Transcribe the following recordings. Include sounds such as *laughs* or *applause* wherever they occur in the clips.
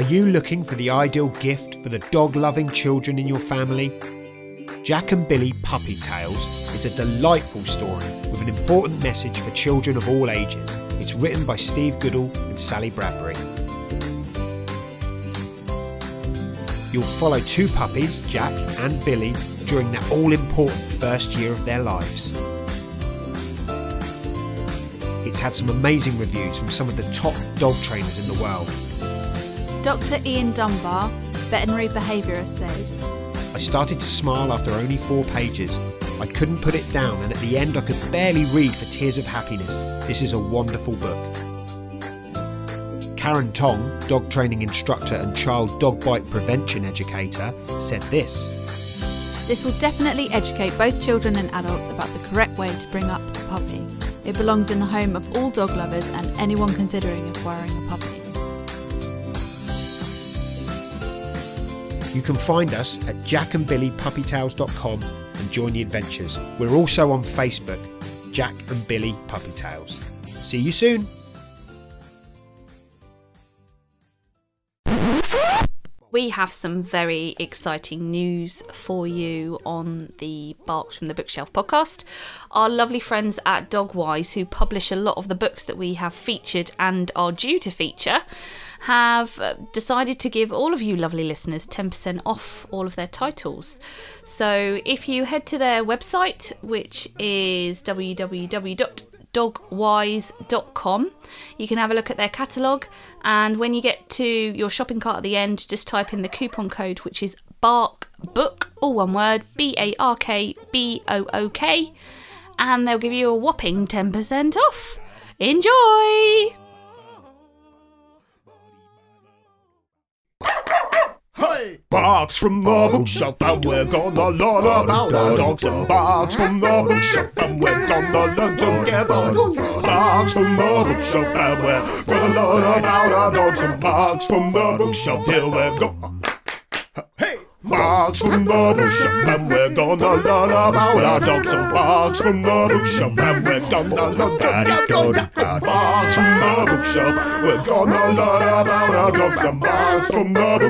Are you looking for the ideal gift for the dog loving children in your family? Jack and Billy Puppy Tales is a delightful story with an important message for children of all ages. It's written by Steve Goodall and Sally Bradbury. You'll follow two puppies, Jack and Billy, during that all important first year of their lives. It's had some amazing reviews from some of the top dog trainers in the world. Dr. Ian Dunbar, veterinary behaviourist, says I started to smile after only four pages. I couldn't put it down, and at the end, I could barely read for tears of happiness. This is a wonderful book. Karen Tong, dog training instructor and child dog bite prevention educator, said this This will definitely educate both children and adults about the correct way to bring up a puppy. It belongs in the home of all dog lovers and anyone considering acquiring a puppy. You can find us at jackandbillypuppytales.com and join the adventures. We're also on Facebook, Jack and Billy Puppy Tales. See you soon. we have some very exciting news for you on the Barks from the Bookshelf podcast. Our lovely friends at Dogwise, who publish a lot of the books that we have featured and are due to feature, have uh, decided to give all of you lovely listeners 10% off all of their titles. So if you head to their website, which is www dogwise.com. You can have a look at their catalogue, and when you get to your shopping cart at the end, just type in the coupon code, which is BARK Book, all one word, B A R K B O O K, and they'll give you a whopping 10% off. Enjoy! Barks from the bookshelf, and we're gonna learn about our dogs. And barks from the bookshelf, and we're gonna learn together. Barks from the bookshelf, and we're gonna learn about our dogs. And barks from the bookshelf, here we go. Barks from the bookshelf, and we're gonna learn about our dogs. And barks from the bookshelf, and we're gonna learn together. Barks from we're gonna learn about our dogs. And barks from the.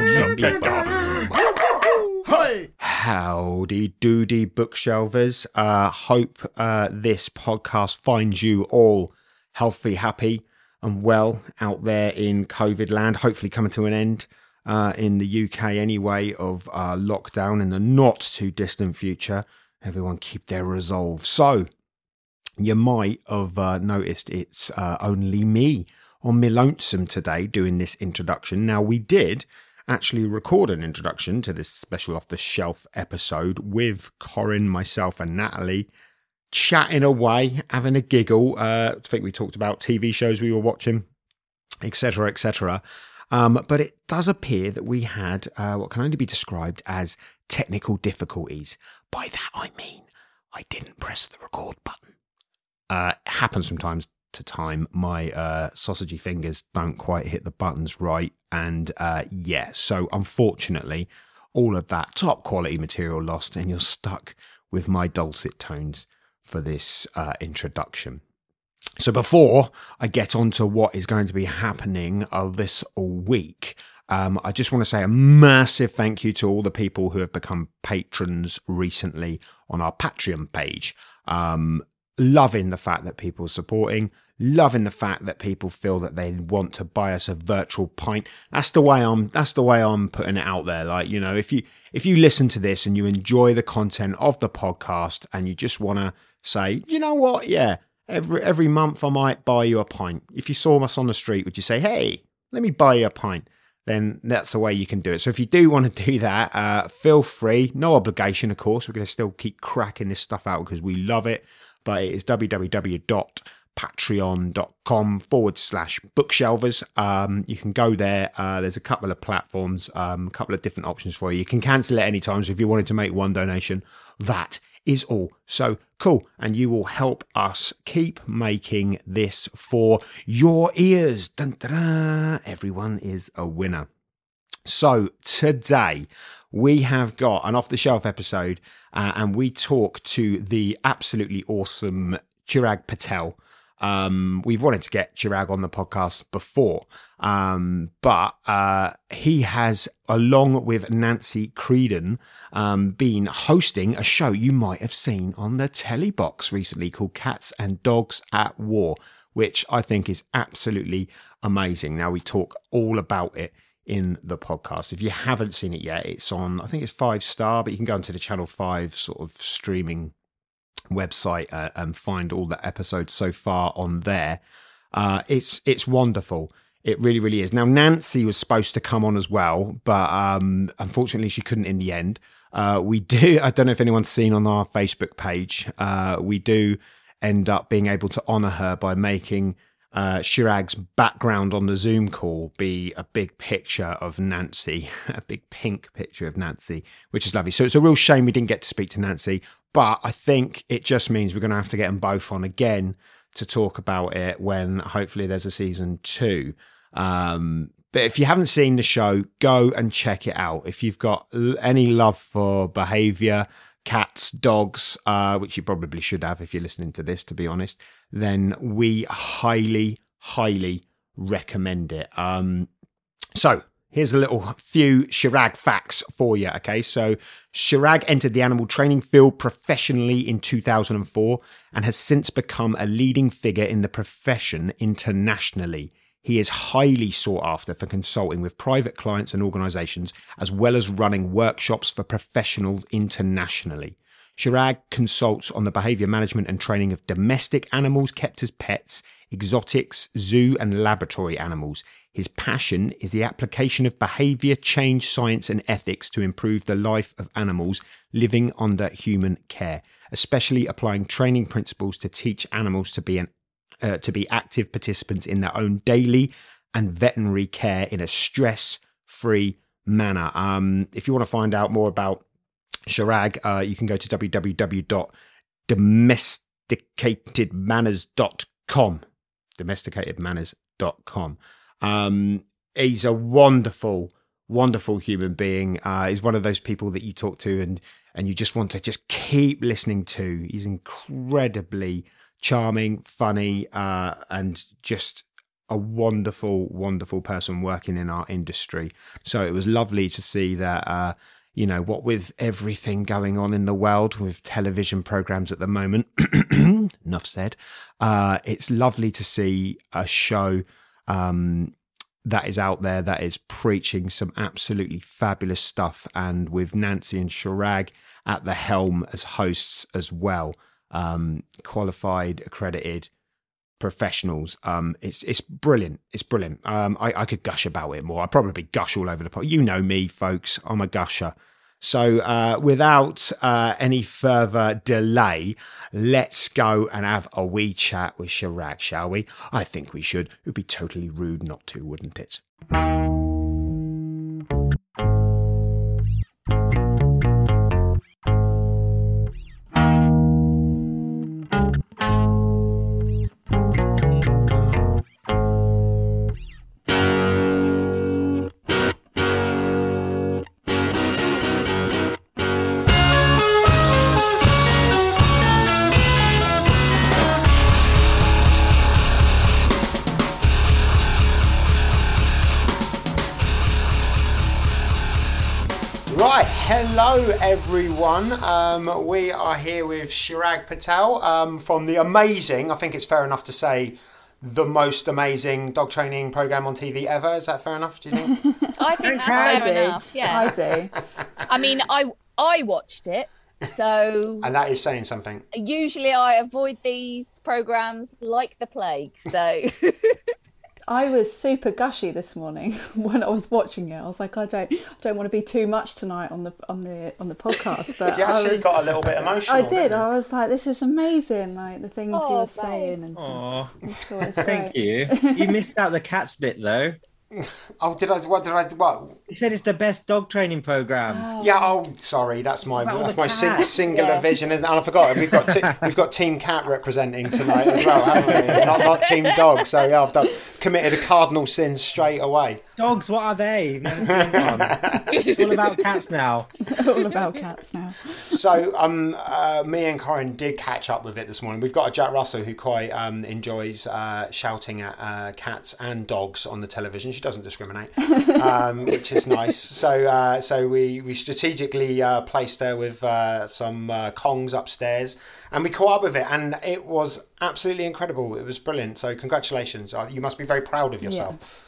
Hey! Howdy doody bookshelvers. Uh, hope uh, this podcast finds you all healthy, happy, and well out there in COVID land. Hopefully, coming to an end uh, in the UK anyway of uh, lockdown in the not too distant future. Everyone keep their resolve. So, you might have uh, noticed it's uh, only me on me lonesome today doing this introduction. Now, we did actually record an introduction to this special off the shelf episode with Corrin, myself, and Natalie chatting away, having a giggle. Uh, I think we talked about TV shows we were watching, etc., etc. Um, but it does appear that we had uh, what can only be described as technical difficulties. By that I mean I didn't press the record button. Uh, it happens from time to time. My uh, sausagey fingers don't quite hit the buttons right, and uh, yeah, so unfortunately, all of that top quality material lost, and you're stuck with my dulcet tones for this uh, introduction. So before I get on to what is going to be happening uh, this week, um, I just want to say a massive thank you to all the people who have become patrons recently on our Patreon page. Um, loving the fact that people are supporting, loving the fact that people feel that they want to buy us a virtual pint. That's the way I'm. That's the way I'm putting it out there. Like you know, if you if you listen to this and you enjoy the content of the podcast and you just want to say, you know what, yeah, every every month I might buy you a pint. If you saw us on the street, would you say, hey, let me buy you a pint? Then that's the way you can do it. So if you do want to *laughs* do that, uh, feel free. No obligation, of course. We're going to still keep cracking this stuff out because we love it. But it is www.patreon.com forward slash bookshelvers. Um, you can go there. Uh, there's a couple of platforms, um, a couple of different options for you. You can cancel at any time. So if you wanted to make one donation, that is all. So cool. And you will help us keep making this for your ears. Dun, dun, dun. Everyone is a winner. So today we have got an off the shelf episode uh, and we talk to the absolutely awesome Chirag Patel. Um, we've wanted to get Chirag on the podcast before, um, but uh, he has, along with Nanci Creedon, um, been hosting a show you might have seen on the telly box recently called Cats and Dogs at War, which I think is absolutely amazing. Now we talk all about it in the podcast. If you haven't seen it yet, it's on, I think it's five star, but you can go into the Channel 5 sort of streaming website uh, and find all the episodes so far on there. Uh, it's it's wonderful. It really, really is. Now Nanci was supposed to come on as well, but um, unfortunately she couldn't in the end. Uh, we *laughs* do. I don't know if anyone's seen on our Facebook page. Uh, we do end up being able to honour her by making uh, background on the Zoom call be a big picture of Nanci, *laughs* a big pink picture of Nanci, which is lovely. So it's a real shame we didn't get to speak to Nanci, but I think it just means we're going to have to get them both on again to talk about it when hopefully there's a season two. Um, but if you haven't seen the show, go and check it out. If you've got any love for behavior, cats, dogs, uh, which you probably should have if you're listening to this, to be honest, then we highly, highly recommend it. Um, so here's a little few Chirag facts for you. Okay, so Chirag entered the animal training field professionally in 2004 and has since become a leading figure in the profession internationally. He is highly sought after for consulting with private clients and organizations, as well as running workshops for professionals internationally. Chirag consults on the behavior management and training of domestic animals kept as pets, exotics, zoo, and laboratory animals. His passion is the application of behavior change science and ethics to improve the life of animals living under human care, especially applying training principles to teach animals to be an uh, to be active participants in their own daily and veterinary care in a stress free manner. Um, if you want to find out more about Chirag, uh, you can go to www.domesticatedmanners.com. Domesticatedmanners.com. Um, he's a wonderful, wonderful human being. Uh, he's one of those people that you talk to and and you just want to just keep listening to. He's incredibly charming, funny, uh, and just a wonderful, wonderful person working in our industry. So it was lovely to see that. Uh, you know what with everything going on in the world with television programs at the moment *clears throat* enough said uh, it's lovely to see a show um, that is out there that is preaching some absolutely fabulous stuff and with Nanci and Chirag at the helm as hosts as well. Um, qualified, accredited professionals. Um, it's it's brilliant. It's brilliant. Um, I, I could gush about it more. I probably gush all over the pot. You know me, folks. I'm a gusher. So, uh, without uh, any further delay, let's go and have a wee chat with Chirag, shall we? I think we should. It would be totally rude not to, wouldn't it? Everyone. Um, we are here with Chirag Patel um, from the amazing, I think it's fair enough to say, the most amazing dog training program on TV ever. Is that fair enough, do you think? *laughs* I think that's I fair do. enough. Yeah. I do. I mean, I I watched it, so *laughs* and that is saying something. usually I avoid these programs like the plague. So *laughs* I was super gushy this morning *laughs* when I was watching it. I was like, I don't, I don't want to be too much tonight on the on the on the podcast. But *laughs* You I actually was, got a little bit emotional. I did. didn't? I was like, this is amazing. Like the things you were babe. saying and stuff. Aw, I thought it was thank you. You missed out the cats bit though. *laughs* Oh, did I? What did I? What? You said it's the best dog training program. Yeah. Oh, sorry. That's my About that's my sing- singular Yeah. vision. And I forgot. We've got t- we've got Team Cat representing tonight as well, haven't we? Not not Team Dog. So yeah, I've done committed a cardinal sin straight away. Dogs, what are they? *laughs* Never seen one. It's all about cats now. *laughs* All about cats now. so um, uh, me and Corrin did catch up with it this morning. We've got a Jack Russell who quite um, enjoys uh, shouting at uh, cats and dogs on the television. She doesn't discriminate, *laughs* um, which is nice. So uh, so we we strategically uh, placed her with uh, some uh, Kongs upstairs, and we caught up with it, and it was absolutely incredible. It was brilliant. So congratulations! Uh, You must be very proud of yourself.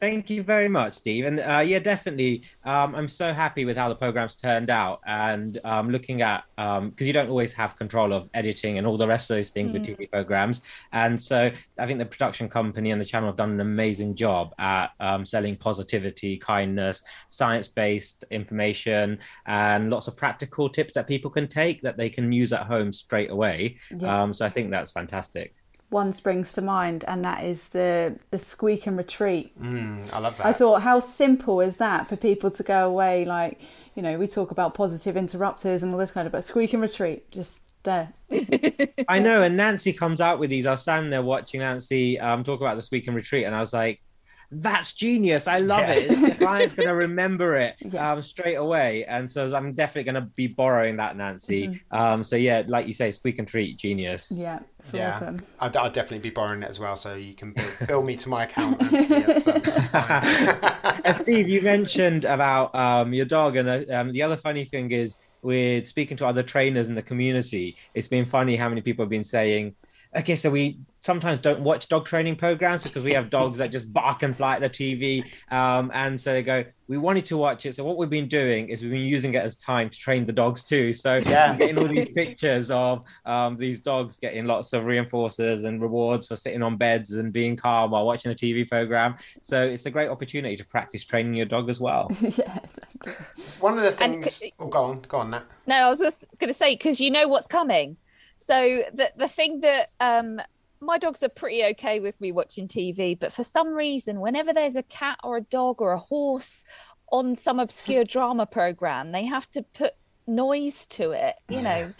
Thank you very much, Steve. And uh, yeah, definitely. Um, I'm so happy with how the program's turned out, and um, looking at because you don't always have control of editing and all the rest of those things with TV programs. And so I think the production company and the channel have done an amazing job at um, selling positivity, kindness, science-based information, and lots of practical tips that people can take that they can use at home straight away. Yeah. Um, so I think that's fantastic. One springs to mind, and that is the the squeak and retreat. Mm, I love that. I thought, how simple is that for people to go away? Like, you know, we talk about positive interrupters and all this kind of, but squeak and retreat, just there. *laughs* I know, and Nanci comes out with these. I was standing there watching Nanci um, talk about the Squeak and Retreat, and I was like, "That's genius! I love Yeah. it. The client's going *laughs* to remember it Yeah. um, straight away." And so I'm definitely going to be borrowing that, Nanci. Mm-hmm. Um, so yeah, like you say, Squeak and Treat, genius. Yeah, it's yeah, awesome. I'd, I'd definitely be borrowing it as well. So you can bill, bill me to my account. Nanci. That's, that's fine. *laughs* Steve, you mentioned about um, your dog, and uh, um, the other funny thing is, with speaking to other trainers in the community, it's been funny how many people have been saying, "Okay, so we sometimes don't watch dog training programs because we have dogs that just bark and fly at the TV," um, and so they go, "We wanted to watch it." So what we've been doing is we've been using it as time to train the dogs too. So Yeah. I'm getting all these pictures of um, these dogs getting lots of reinforcers and rewards for sitting on beds and being calm while watching a TV program. So it's a great opportunity to practice training your dog as well. *laughs* yeah, exactly. One of the things. c- oh, go on, go on, Nat. No, I was just going to say because you know what's coming. So the the thing that um my dogs are pretty okay with me watching TV, but for some reason, whenever there's a cat or a dog or a horse on some obscure *laughs* drama program, they have to put noise to it. You know,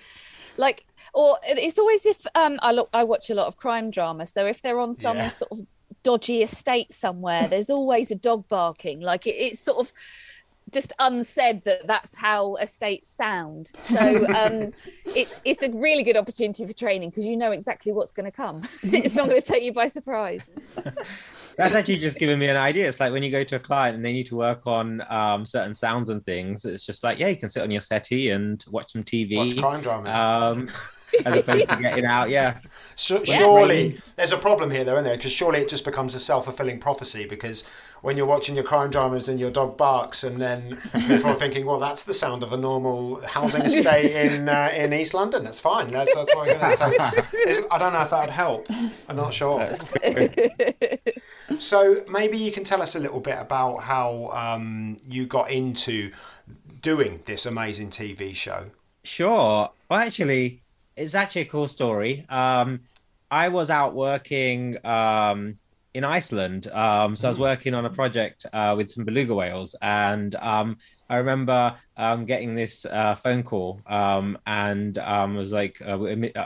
like or it's always if um I look I watch a lot of crime drama, so if they're on some Yeah. sort of dodgy estate somewhere, there's always a dog barking. Like it, it's sort of just unsaid that that's how estates sound. So *laughs* um, it, it's a really good opportunity for training because you know exactly what's going to come. *laughs* it's not going to take you by surprise. *laughs* That's actually just giving me an idea. It's like when you go to a client and they need to work on um, certain sounds and things. It's just like, yeah, you can sit on your settee and watch some TV. Watch crime dramas. Um, as opposed to getting out, yeah. Yeah. Surely there's a problem here, though, isn't there? Because surely it just becomes a self fulfilling prophecy. Because when you're watching your crime dramas and your dog barks, and then people are thinking, "Well, that's the sound of a normal housing estate in uh, in East London. That's fine. That's, that's what we're going to say." I don't know if that would help. I'm not sure. so maybe you can tell us a little bit about how um, you got into doing this amazing TV show. Sure. Well, actually, it's actually a cool story. Um, I was out working um, in Iceland. Um, so I was working on a project uh, with some beluga whales, and um, I remember um, getting this uh, phone call, um, and um, was like uh,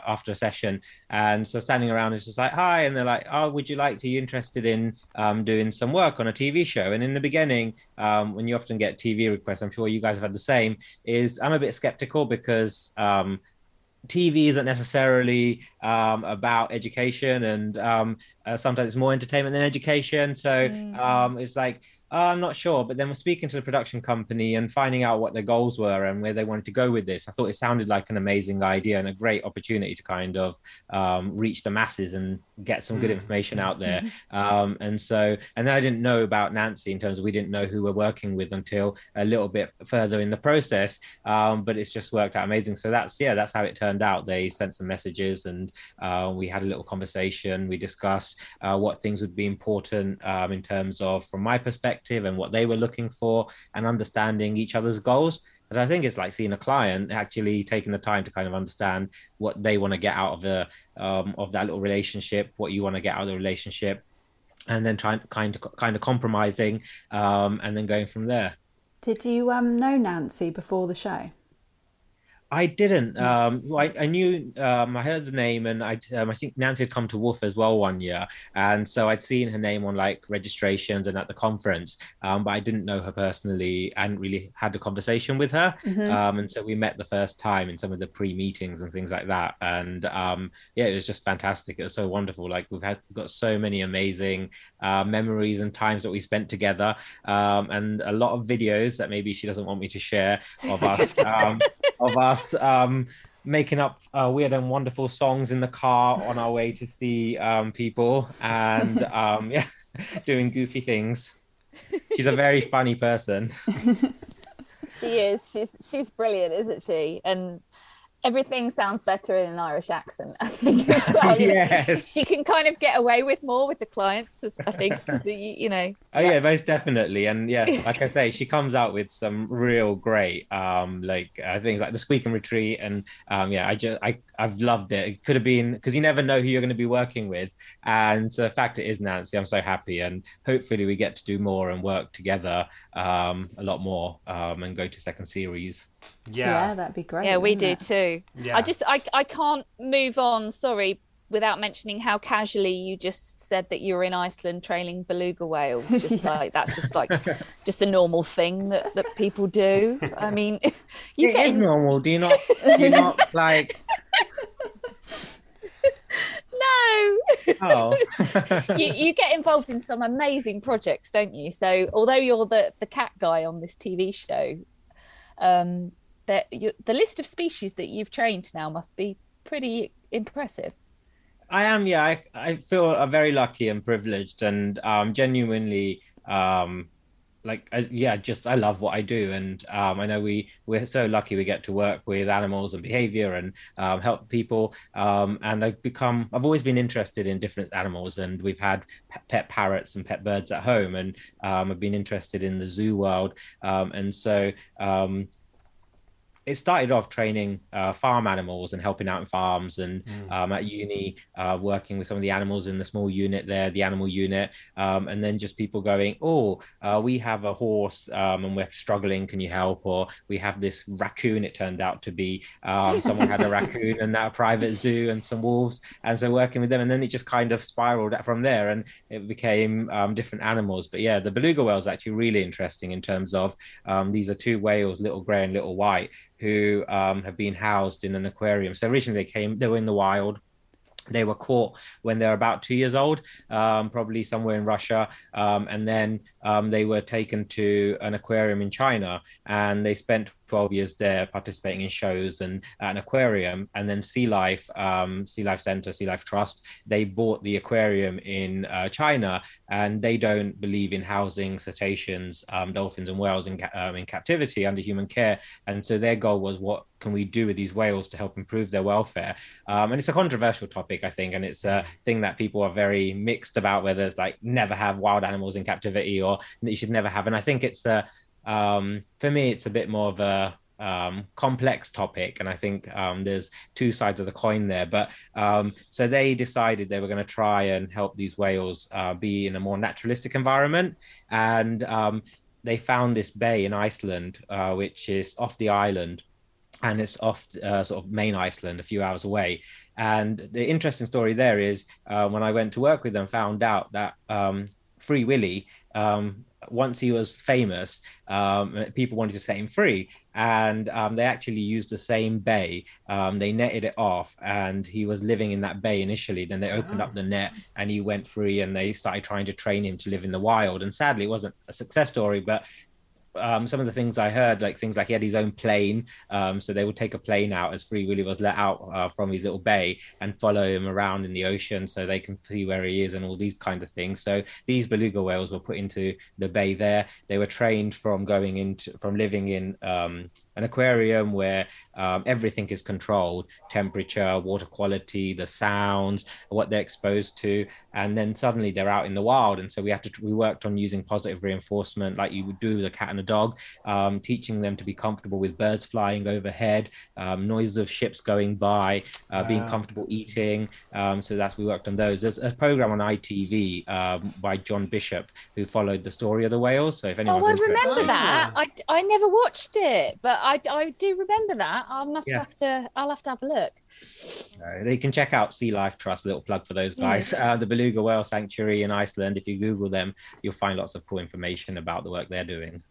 after a session, and so standing around is just like, "Hi," and they're like, "Oh, would you like to? You interested in um, doing some work on a TV show?" And in the beginning, um, when you often get TV requests, I'm sure you guys have had the same. Is I'm a bit skeptical because um, TV isn't necessarily um, about education, and um, uh, sometimes it's more entertainment than education. So um, it's like uh, I'm not sure. But then we're speaking to the production company and finding out what their goals were and where they wanted to go with this. I thought it sounded like an amazing idea and a great opportunity to kind of um, reach the masses and get some good information out there. Um, and so, and then I didn't know about Nanci in terms of we didn't know who we're working with until a little bit further in the process. Um, but it's just worked out amazing. So that's yeah, that's how it turned out. They sent some messages and uh, we had a little conversation. We discussed uh, what things would be important um, in terms of from my perspective and what they were looking for and understanding each other's goals. I think it's like seeing a client actually taking the time to kind of understand what they want to get out of the um, of that little relationship, what you want to get out of the relationship, and then trying kind of kind of compromising, um, and then going from there. Did you um, know Nanci before the show? I didn't. Um, I, I knew um, I heard the name, and I um, I think Nanci had come to Wolf as well one year, and so I'd seen her name on like registrations and at the conference, um, but I didn't know her personally and really had a conversation with her. Um, and so we met the first time in some of the pre-meetings and things like that, and um, yeah, it was just fantastic. It was so wonderful. Like we've had got so many amazing uh, memories and times that we spent together, um, and a lot of videos that maybe she doesn't want me to share of us *laughs* um, of us um, making up uh, weird and wonderful songs in the car on our way to see um, people and um, *laughs* yeah, doing goofy things. She's a very funny person. *laughs* She is. She's she's brilliant, isn't she? And everything sounds better in an Irish accent. I think *laughs* as well. Yes. She can kind of get away with more with the clients. I think *laughs* you, you know. Oh yeah, most definitely, and yeah, *laughs* like I say, she comes out with some real great, um, like uh, things like the Squeak and Retreat, and um, yeah, I just I I've loved it. It could have been because you never know who you're going to be working with, and the fact it is Nanci, I'm so happy, and hopefully we get to do more and work together um, a lot more um, and go to second series. Yeah, that'd be great. Yeah, we do it? too. Yeah. I just I I can't move on. Sorry. Without mentioning how casually you just said that you were in Iceland trailing beluga whales, just *laughs* like that's just like just a normal thing that, that people do. I *laughs* mean, *laughs* you It get is in- normal. Do you not? Do you not like? no, Oh, you, you get involved in some amazing projects, don't you? So although you're the the cat guy on this TV show, um, that you, the list of species that you've trained now must be pretty impressive. I am. Yeah, I, I feel very lucky and privileged, and um, genuinely, um, like, yeah, just I love what I do, and um, I know we we're so lucky we get to work with animals and behavior and um, help people. Um, and I've become I've always been interested in different animals, and we've had pet, parrots and pet birds at home, and um, I've been interested in the zoo world, um, and so. It started off training uh, farm animals and helping out in farms and um, at uni uh, working with some of the animals in the small unit there the animal unit. Um, and then just people going oh uh, we have a horse um, and we're struggling. Can you help? Or we have this raccoon it turned out to be. Um, someone had a *laughs* raccoon and a private zoo and some wolves. And so working with them and then it just kind of spiraled from there and it became um, different animals. But yeah the beluga whale is actually really interesting in terms of um, these are two whales little gray and little white who um, have been housed in an aquarium. So originally they came, they were in the wild. They were caught when they were about two years old, um, probably somewhere in Russia, um, and then um, they were taken to an aquarium in China, and they spent 12 years there participating in shows and at an aquarium. And then Sea Life, um, Sea Life Center, Sea Life Trust, they bought the aquarium in uh, China, and they don't believe in housing cetaceans, um, dolphins, and whales in, ca- um, in captivity under human care. And so their goal was, what can we do with these whales to help improve their welfare? Um, and it's a controversial topic, I think, and it's a thing that people are very mixed about whether it's like never have wild animals in captivity or that you should never have. And I think it's a, um, for me, it's a bit more of a um, complex topic, and I think um, there's two sides of the coin there. But um, so they decided they were going to try and help these whales uh, be in a more naturalistic environment, and um, they found this bay in Iceland, uh, which is off the island, and it's off uh, sort of main Iceland, a few hours away. And the interesting story there is uh, when I went to work with them, found out that um, Free Willy, um, once he was famous, um, people wanted to set him free, and um, they actually used the same bay. Um, they netted it off, and he was living in that bay initially. Then they opened up the net, and he went free, and they started trying to train him to live in the wild. And sadly, it wasn't a success story, but um, some of the things I heard, like things like he had his own plane, um, so they would take a plane out as Free Willy was let out uh, from his little bay and follow him around in the ocean, so they can see where he is and all these kind of things. So these beluga whales were put into the bay there. They were trained from going into from living in um, an aquarium where um, everything is controlled: temperature, water quality, the sounds, what they're exposed to, and then suddenly they're out in the wild. And so we have to we worked on using positive reinforcement, like you would do with a cat and a dog, um, teaching them to be comfortable with birds flying overhead, um, noises of ships going by, uh, being comfortable eating. Um, so that's we worked on those. There's a program on ITV um, by John Bishop who followed the story of the whales. So if anyone's Oh, I interested- remember that. I, I never watched it, but I, I do remember that. that. I must Yeah. have to. I'll have to have a look. Uh, they can check out Sea Life Trust, little plug for those guys. *laughs* Uh, the Beluga Whale Sanctuary in Iceland. If you Google them, you'll find lots of cool information about the work they're doing.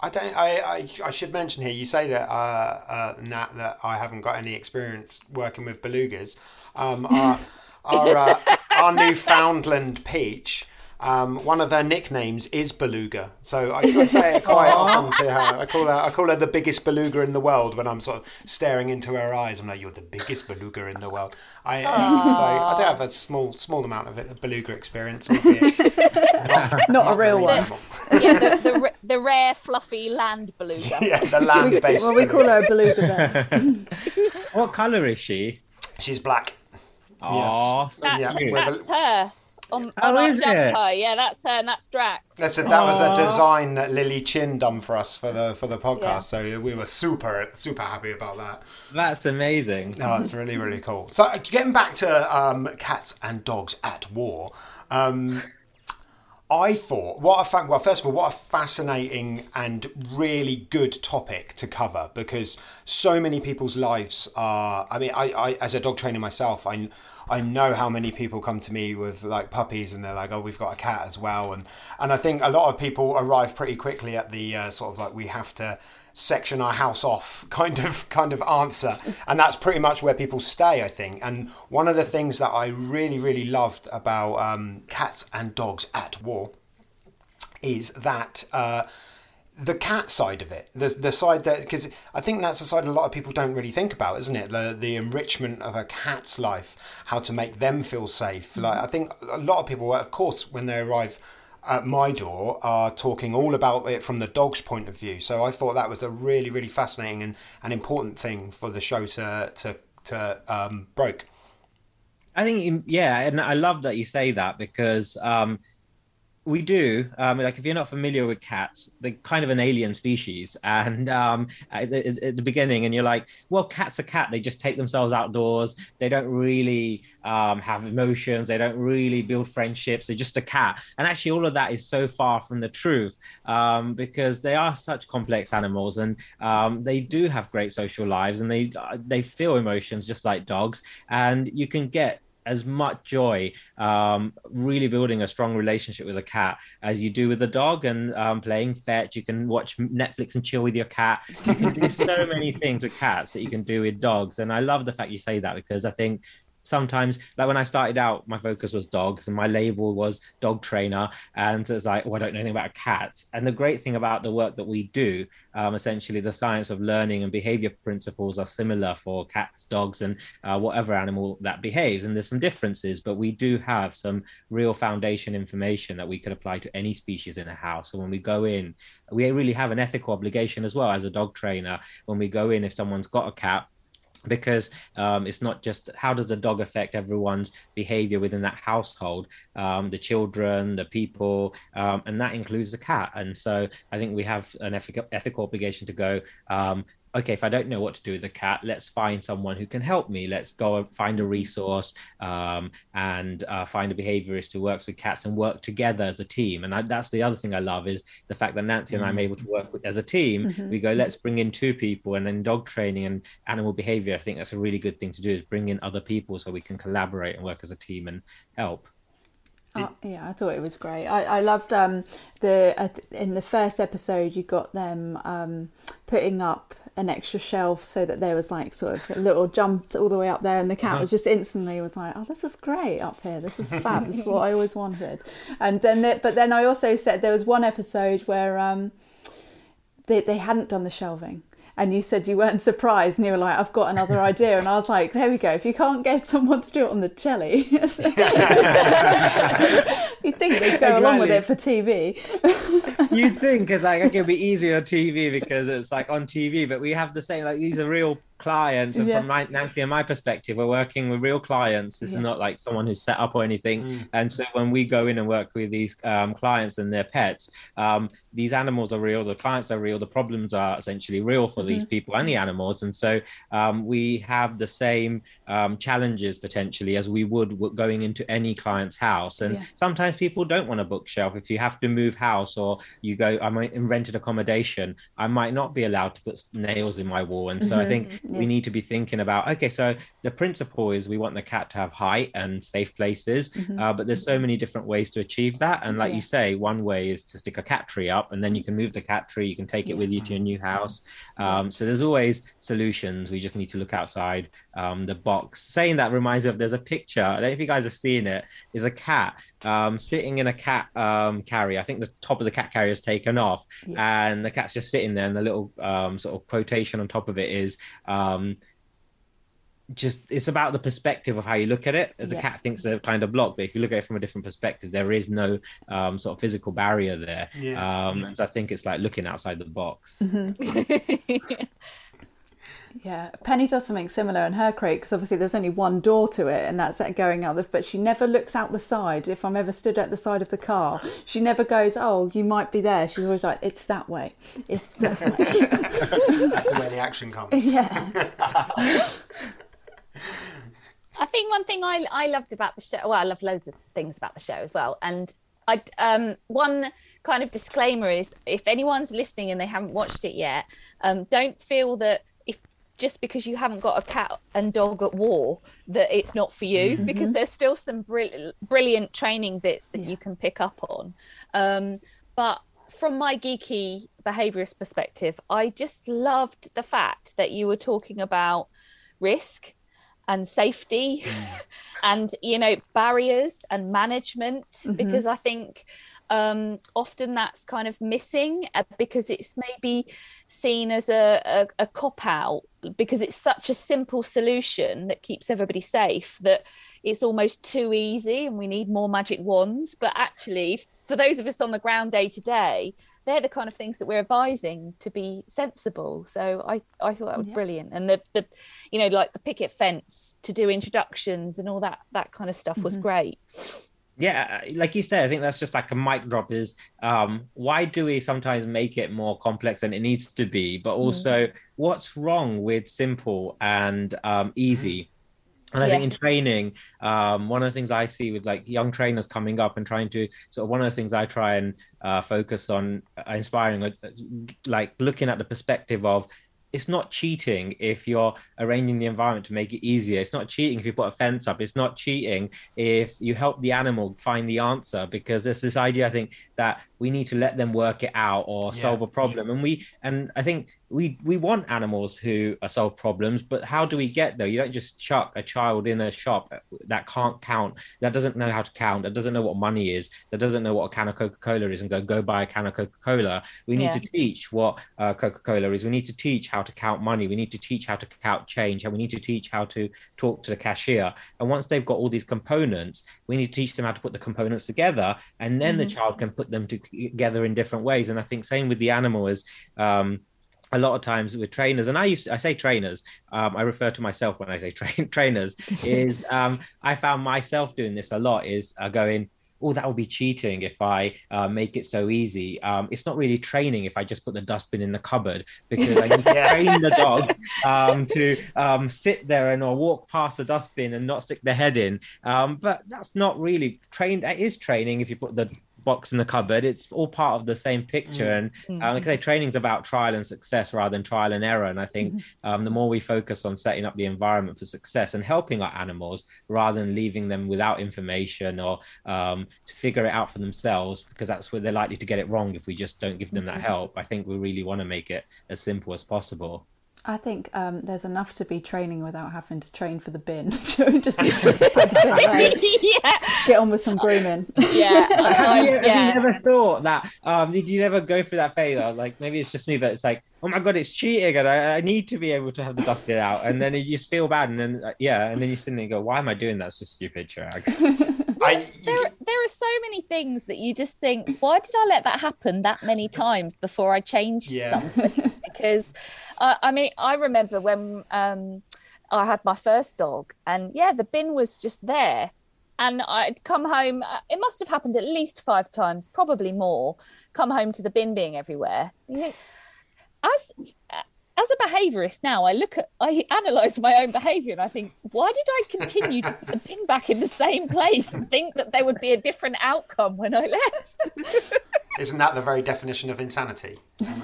I don't. I, I, I should mention here. You say that uh, uh, Nat that I haven't got any experience working with belugas. Um, our *laughs* our, uh, our Newfoundland peach. Um, one of her nicknames is beluga, so I, I say it quite often to her. I call her I call her the biggest beluga in the world when I'm sort of staring into her eyes. I'm like, "You're the biggest beluga in the world." I so I do have a small small amount of it, beluga experience, albeit not, *laughs* Not a real one. much. Yeah, the, the, the rare fluffy land beluga. *laughs* Yeah, the land-based. Well, we call her a beluga bear. *laughs* What color is she? She's black. Aw, so That's, Yeah, cute. with a- that's her on, on Oh, our is it? jumper. Yeah, that's her, and that's Drax. That's a, that was a design that Lili Chin done for us for the for the podcast. Yeah. So we were super super happy about that. That's amazing. No, it's really really cool. So getting back to um, cats and dogs at war. Um, I thought what a fa- well first of all what a fascinating and really good topic to cover because so many people's lives are I mean I, I as a dog trainer myself I I know how many people come to me with like puppies and they're like oh we've got a cat as well. And and I think a lot of people arrive pretty quickly at the uh, sort of like we have to section our house off *laughs* kind of kind of answer. And that's pretty much where people stay i think. And one of the things that i really really loved about um, cats and dogs at war is that uh, the cat side of it, the the side that because I think that's the side a lot of people don't really think about, isn't it? The the enrichment of a cat's life, how to make them feel safe. Like I think a lot of people, of course, when they arrive at my door, are talking all about it from the dog's point of view. So I thought that was a really really fascinating and an important thing for the show to to to um, broke. I think, yeah, and I love that you say that because um, we do. Um, like, if you're not familiar with cats, they're kind of an alien species. *laughs* And um, at, the, at the beginning, and you're like, well, cats are cat. They just take themselves outdoors. They don't really um, have emotions. They don't really build friendships. They're just a cat. And actually, all of that is so far from the truth um, because they are such complex animals, and um, they do have great social lives, and they they feel emotions just like dogs. And you can get as much joy um, really building a strong relationship with a cat as you do with a dog and um, playing fetch. You can watch netflix and chill with your cat. You can do so *laughs* many things with cats that you can do with dogs. And i love the fact you say that because i think sometimes like when i started out my focus was dogs and my label was dog trainer. And it's like oh i don't know anything about cats. And the great thing about the work that we do um, essentially the science of learning and behavior principles are similar for cats dogs and uh, whatever animal that behaves. And there's some differences but we do have some real foundation information that we could apply to any species in a house. So when we go in we really have an ethical obligation as well as a dog trainer. When we go in if someone's got a cat because um, it's not just how does the dog affect everyone's behavior within that household? Um, the children the people um, and that includes the cat. And so i think we have an ethical, ethical obligation to go um, okay if i don't know what to do with the cat let's find someone who can help me. Let's go and find a resource um, and uh, find a behaviorist who works with cats and work together as a team. And I, that's the other thing i love is the fact that Nanci and i'm able to work with, as a team. We go let's bring in two people and then dog training and animal behavior. I think that's a really good thing to do is bring in other people so we can collaborate and work as a team and help. Uh, yeah, I thought it was great. I, I loved um, the uh, in the first episode you got them um, putting up an extra shelf so that there was like sort of a little jump all the way up there, and the cat was just instantly was like, "Oh, this is great up here. This is fab. this is *laughs* what I always wanted." And then, the, but then I also said there was one episode where um, they they hadn't done the shelving. And you said you weren't surprised, and you were like, "I've got another idea." And I was like, "There we go. If you can't get someone to do it on the telly, *laughs* *laughs* you'd think they'd go along with it for TV?" *laughs* you'd think it's like it could be easier on TV because it's like on TV, but we have the same like these are real clients, and Yeah. from my, Nanci and my perspective, we're working with real clients. This Yeah. is not like someone who's set up or anything. And so when we go in and work with these um, clients and their pets, um, these animals are real, the clients are real, the problems are essentially real for these people and the animals, and so um, we have the same um, challenges potentially as we would going into any client's house, and Yeah. sometimes sometimes people don't want a bookshelf. If you have to move house or you go, I'm in rented accommodation, I might not be allowed to put nails in my wall. And so I think Yeah. we need to be thinking about okay, so the principle is we want the cat to have height and safe places, uh, but there's so many different ways to achieve that. And like Yeah. you say, one way is to stick a cat tree up, and then you can move the cat tree, you can take it with you to your new house. Um, so there's always solutions. We just need to look outside um, the box. Saying that reminds me of there's a picture. I don't know if you guys have seen it. Is a cat um, sitting in a cat um, carrier. I think the top of the cat carrier is taken off, and the cat's just sitting there. And the little um, sort of quotation on top of it is. Um, just it's about the perspective of how you look at it as a cat thinks they're kind of blocked but if you look at it from a different perspective there is no um, sort of physical barrier there Yeah. um, and so i think it's like looking outside the box Mm-hmm. *laughs* *laughs* Yeah, Penny does something similar in her crate because obviously there's only one door to it, and that's going out. The, but she never looks out the side. If I'm ever stood at the side of the car, she never goes, "Oh, you might be there." She's always like, "It's that way. It's *laughs* that way." That's the way the action comes. *laughs* yeah, I think one thing I I loved about the show. Well, I love loads of things about the show as well. And I um one kind of disclaimer is if anyone's listening and they haven't watched it yet, um, don't feel that if just because you haven't got a cat and dog at war that it's not for you mm-hmm. because there's still some brilliant brilliant training bits that you can pick up on. Um, but from my geeky behaviorist perspective, I just loved the fact that you were talking about risk and safety mm. *laughs* and you know barriers and management mm-hmm. because i think um, often that's kind of missing uh, because it's maybe seen as a, a, a cop out because it's such a simple solution that keeps everybody safe that it's almost too easy and we need more magic wands. But actually for those of us on the ground day to day they're the kind of things that we're advising to be sensible. So i i thought that was brilliant. And the the you know like the picket fence to do introductions and all that that kind of stuff was great yeah like you said i think that's just like a mic drop is um why do we sometimes make it more complex than it needs to be but also what's wrong with simple and um easy? And I think in training, um, one of the things I see with like young trainers coming up and trying to sort of one of the things I try and uh, focus on uh, inspiring, uh, like looking at the perspective of it's not cheating if you're arranging the environment to make it easier. It's not cheating if you put a fence up. It's not cheating if you help the animal find the answer because there's this idea I think that we need to let them work it out or solve a problem. And we and I think we we want animals who solve problems, but how do we get there? You don't just chuck a child in a shop that can't count, that doesn't know how to count, that doesn't know what money is, that doesn't know what a can of Coca Cola is, and go go buy a can of Coca Cola. We need Yeah. to teach what uh, Coca Cola is. We need to teach how to count money. We need to teach how to count change, and we need to teach how to talk to the cashier. And once they've got all these components, we need to teach them how to put the components together, and then the child can put them together in different ways. And I think same with the animal is. Um, a lot of times with trainers, and I used I say trainers, um, I refer to myself when I say *laughs* train trainers. Is *laughs* um, I found myself doing this a lot. Is uh, going, oh, that would be cheating if I uh, make it so easy. Um, it's not really training if I just put the dustbin in the cupboard because I need to *laughs* train the dog um, to um, sit there and or walk past the dustbin and not stick their head in. Um, but that's not really trained. It is training if you put the box in the cupboard. It's all part of the same picture. And um, like I say, training's about trial and success rather than trial and error. And I think um, the more we focus on setting up the environment for success and helping our animals rather than leaving them without information or um, to figure it out for themselves, because that's where they're likely to get it wrong if we just don't give them that help. I think we really want to make it as simple as possible. I think um, there's enough to be training without having to train for the bin. *laughs* just, just the bin *laughs* yeah get on with some grooming. yeah *laughs* I- have, you, have yeah. you never thought that? Um, did you ever go through that phase? Like maybe it's just me, but it's like, oh my god, it's cheating, and I, I need to be able to have the dust dustbin out, and then you just feel bad, and then uh, yeah, and then you sit there and go, why am I doing that? It's just stupid, Chirag. I, there, there are so many things that you just think, why did I let that happen that many times before I changed Yeah. something? Because, uh, I mean, I remember when um, I had my first dog, and yeah, the bin was just there. And I'd come home, uh, it must have happened at least five times, probably more, come home to the bin being everywhere. As as a behaviorist now, I look at, I analyze my own behavior and I think, why did I continue to put the bin back in the same place and think that there would be a different outcome when I left? *laughs* Isn't that the very definition of insanity? *laughs* yeah.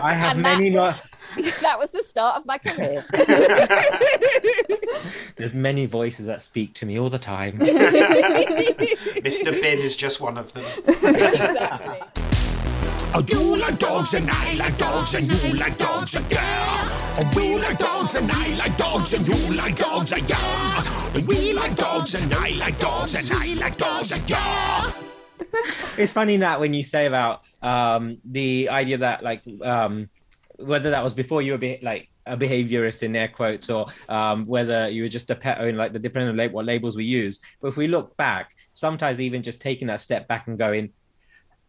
I have And many that more. *laughs* That was the start of my career. *laughs* There's many voices that speak to me all the time. Mr. Bin is just one of them. exactly. Oh, you like dogs and I like dogs and you like dogs, and yeah. Oh, we like dogs and I like dogs and you like dogs, and yeah. We like dogs and I like dogs and I like dogs, and yeah. it's funny that when you say about um, the idea that like um, whether that was before you were be- like a behaviorist in air quotes or um, whether you were just a pet owner like the depending on what labels we use but if we look back sometimes even just taking that step back and going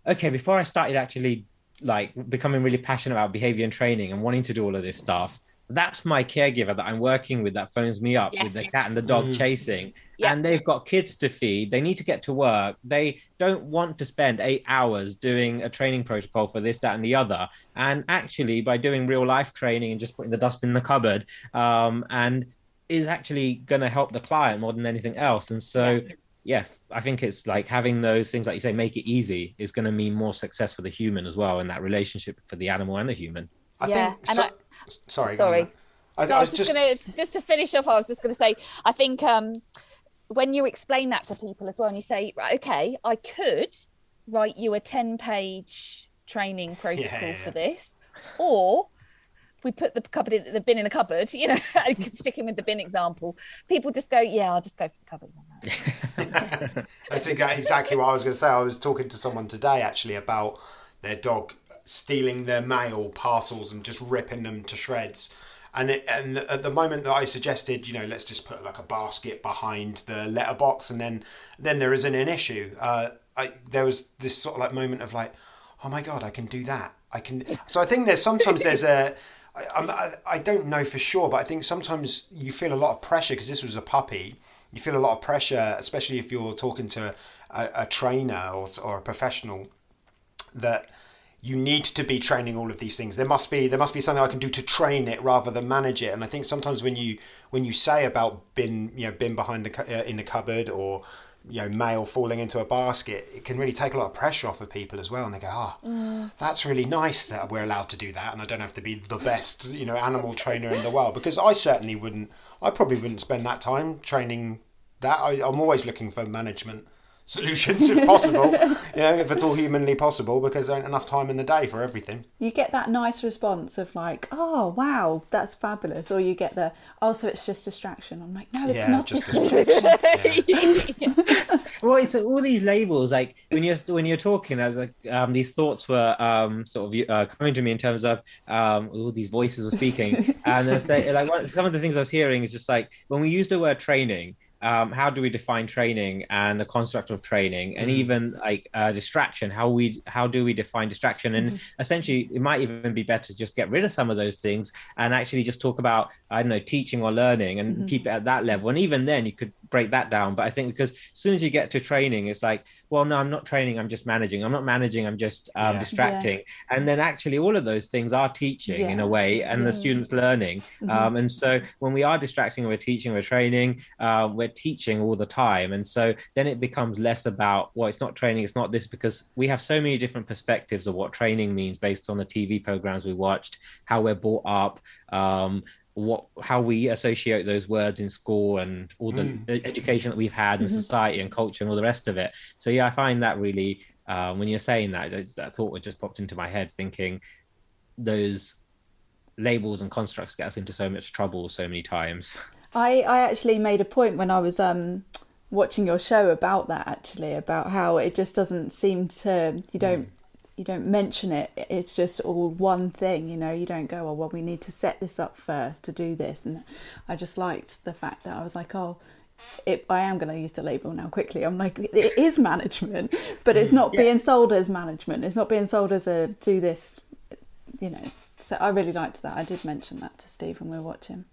okay before i started actually like becoming really passionate about behavior and training and wanting to do all of this stuff that's my caregiver that i'm working with that phones me up with the cat and the dog chasing. Yeah. and they've got kids to feed. They need to get to work. They don't want to spend eight hours doing a training protocol for this that and the other. And actually by doing real life training and just putting the dustbin in the cupboard um, and is actually going to help the client more than anything else. And so yeah i think it's like having those things like you say make it easy is going to mean more success for the human as well in that relationship for the animal and the human I Yeah, think. and so- I- sorry. Sorry. I, So I I was was just, just. gonna just to finish off. I was just gonna say, I think um, when you explain that to people as well, and you say, right, okay, I could write you a ten-page training *laughs* protocol yeah, for yeah. this, or we put the cupboard in the bin in the cupboard. You know, *laughs* I could stick in with the bin example. People just go, yeah, I'll just go for the cupboard. I *laughs* think that's exactly what I was going to say. I was talking to someone today actually about their dog stealing their mail parcels and just ripping them to shreds. And it, and at the moment that I suggested, you know, let's just put like a basket behind the letterbox, and then then there isn't an issue. Uh, I, there was this sort of like moment of like, oh my god, I can do that. I can. So I think there's sometimes there's a. I, I, I don't know for sure, but I think sometimes you feel a lot of pressure because this was a puppy. You feel a lot of pressure, especially if you're talking to a, a trainer or, or a professional, that you need to be training all of these things. There must be there must be something I can do to train it rather than manage it. And I think sometimes when you when you say about bin you know bin behind the uh, in the cupboard or you know mail falling into a basket, it can really take a lot of pressure off of people as well. And they go, oh, that's really nice that we're allowed to do that, and I don't have to be the best you know animal trainer in the world because I certainly wouldn't. I probably wouldn't spend that time training that. I, I'm always looking for management solutions if possible. *laughs* you know, if it's all humanly possible, because there ain't enough time in the day for everything. You get that nice response of like, "Oh wow, that's fabulous," or you get the, "Oh, so it's just distraction." I'm like, "No, it's Yeah, not just distraction." *laughs* well it's all these labels like when you're when you're talking as like um these thoughts were um sort of uh, coming to me in terms of um all these voices were speaking *laughs* and I say like one, some of the things i was hearing is just like when we use the word training um, how do we define training and the construct of training and even like uh, distraction? How we how do we define distraction? And essentially it might even be better to just get rid of some of those things and actually just talk about i don't know teaching or learning and keep it at that level. And even then you could break that down. But i think because as soon as you get to training it's like well no i'm not training i'm just managing. I'm not managing i'm just um, Yeah. distracting. And then actually all of those things are teaching in a way and the students learning. Um, and so when we are distracting we're teaching we're training uh, we're teaching all the time. And so then it becomes less about well it's not training it's not this because we have so many different perspectives of what training means based on the tv programs we watched how we're brought up um, what how we associate those words in school and all the e- education that we've had in society and culture and all the rest of it. So yeah i find that really um, when you're saying that that- that thought just popped into my head thinking those labels and constructs get us into so much trouble so many times. *laughs* I, I actually made a point when I was um, watching your show about that actually about how it just doesn't seem to you don't you don't mention it it's just all one thing you know you don't go oh well we need to set this up first to do this and I just liked the fact that I was like oh it, I am going to use the label now quickly. I'm like, it is management, but it's not being sold as management. It's not being sold as a do this, you know. So I really liked that. I did mention that to Steve when we were watching.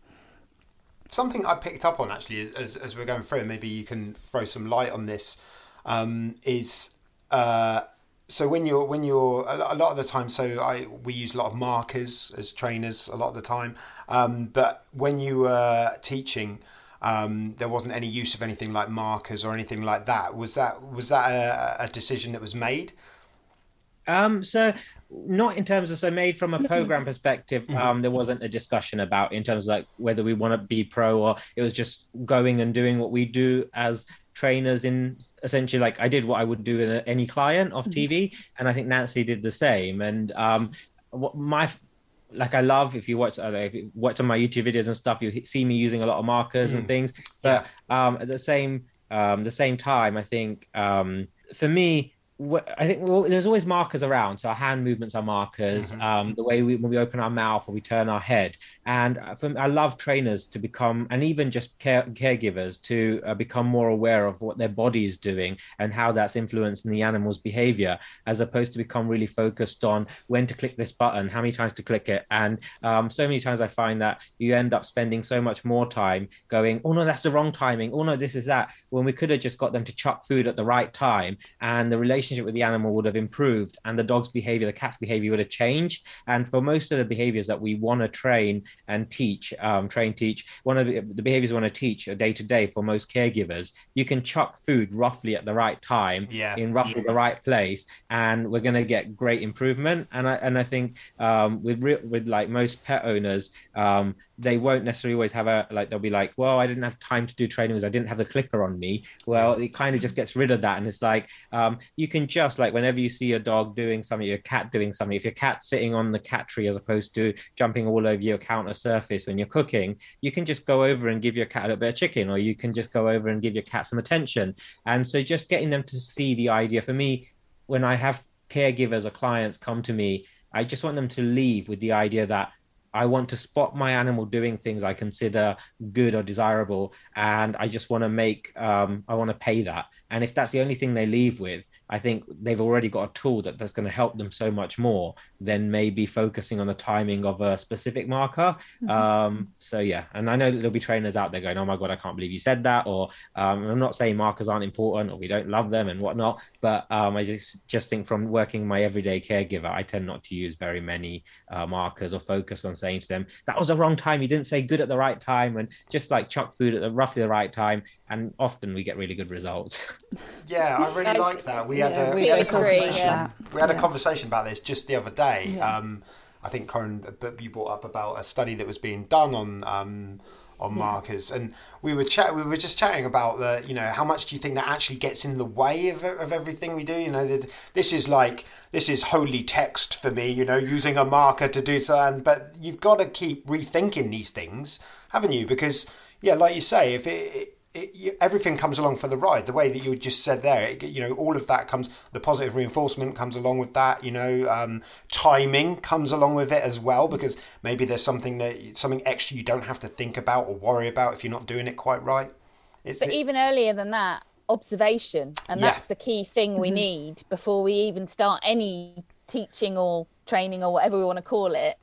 Something I picked up on actually as, as we're going through, maybe you can throw some light on this, um, is uh, so when you're when you're a lot of the time so i we use a lot of markers as trainers a lot of the time. Um, but when you were teaching um, there wasn't any use of anything like markers or anything like that. Was that was that a, a decision that was made? Um, so not in terms of so made from a program perspective. Um, there wasn't a discussion about in terms of like whether we want to be pro or it was just going and doing what we do as trainers in essentially like I did what I would do in a, any client off TV, and I think Nanci did the same. And um, what my like I love if you watch uh, if you watch of my YouTube videos and stuff, you see me using a lot of markers and things. But um, at the same um, the same time, I think um, for me, I think well, there's always markers around. So our hand movements are markers. Um, the way we when we open our mouth or we turn our head, and uh, for, I love trainers to become, and even just care, caregivers to uh, become more aware of what their body is doing and how that's influencing the animal's behavior, as opposed to become really focused on when to click this button, how many times to click it, and um, so many times I find that you end up spending so much more time going, oh no, that's the wrong timing, oh no, this is that, when we could have just got them to chuck food at the right time, and the relationship with the animal would have improved, and the dog's behavior, the cat's behavior would have changed, and for most of the behaviors that we want to train and teach, um, train, teach, one of the, the behaviors we want to teach day to day for most caregivers, you can chuck food roughly at the right time Yeah. in roughly the right place, and we're going to get great improvement. And I and I think um, with re- with like most pet owners, um, they won't necessarily always have a like they'll be like, well, I didn't have time to do training because I didn't have the clicker on me. Well, it kind of just gets rid of that, and it's like um, you can just like whenever you see your dog doing something, your cat doing something, if your cat's sitting on the cat tree as opposed to jumping all over your counter surface when you're cooking, you can just go over and give your cat a little bit of chicken, or you can just go over and give your cat some attention. And so just getting them to see the idea for me, when I have caregivers or clients come to me, I just want them to leave with the idea that I want to spot my animal doing things I consider good or desirable, and I just want to make, um, I want to pay that. And if that's the only thing they leave with, I think they've already got a tool that that's going to help them so much more than maybe focusing on the timing of a specific marker. Um, so yeah, and I know that there'll be trainers out there going, "Oh my god, I can't believe you said that," or um, I'm not saying markers aren't important or we don't love them and whatnot, but um, I just just think from working my everyday caregiver, I tend not to use very many uh, markers or focus on saying to them that was the wrong time. You didn't say good at the right time, and just like chuck food at the roughly the right time. And often we get really good results. Yeah, I really *laughs* like that. We had a, we we had a conversation. yeah. We had a conversation about this just the other day. Yeah. Um, I think Corrin, you brought up about a study that was being done on um, on markers, and we were chat. We were just chatting about the, you know, how much do you think that actually gets in the way of of everything we do? You know, that this is like this is holy text for me. You know, using a marker to do something, but you've got to keep rethinking these things, haven't you? Because yeah, like you say, if it, it it, you, everything comes along for the ride. The way that you just said there, it, you know, all of that comes. The positive reinforcement comes along with that. You know, um, timing comes along with it as well because maybe there's something that something extra you don't have to think about or worry about if you're not doing it quite right. It's But even earlier than that, observation. And Yeah. that's the key thing we need before we even start any teaching or training or whatever we want to call it.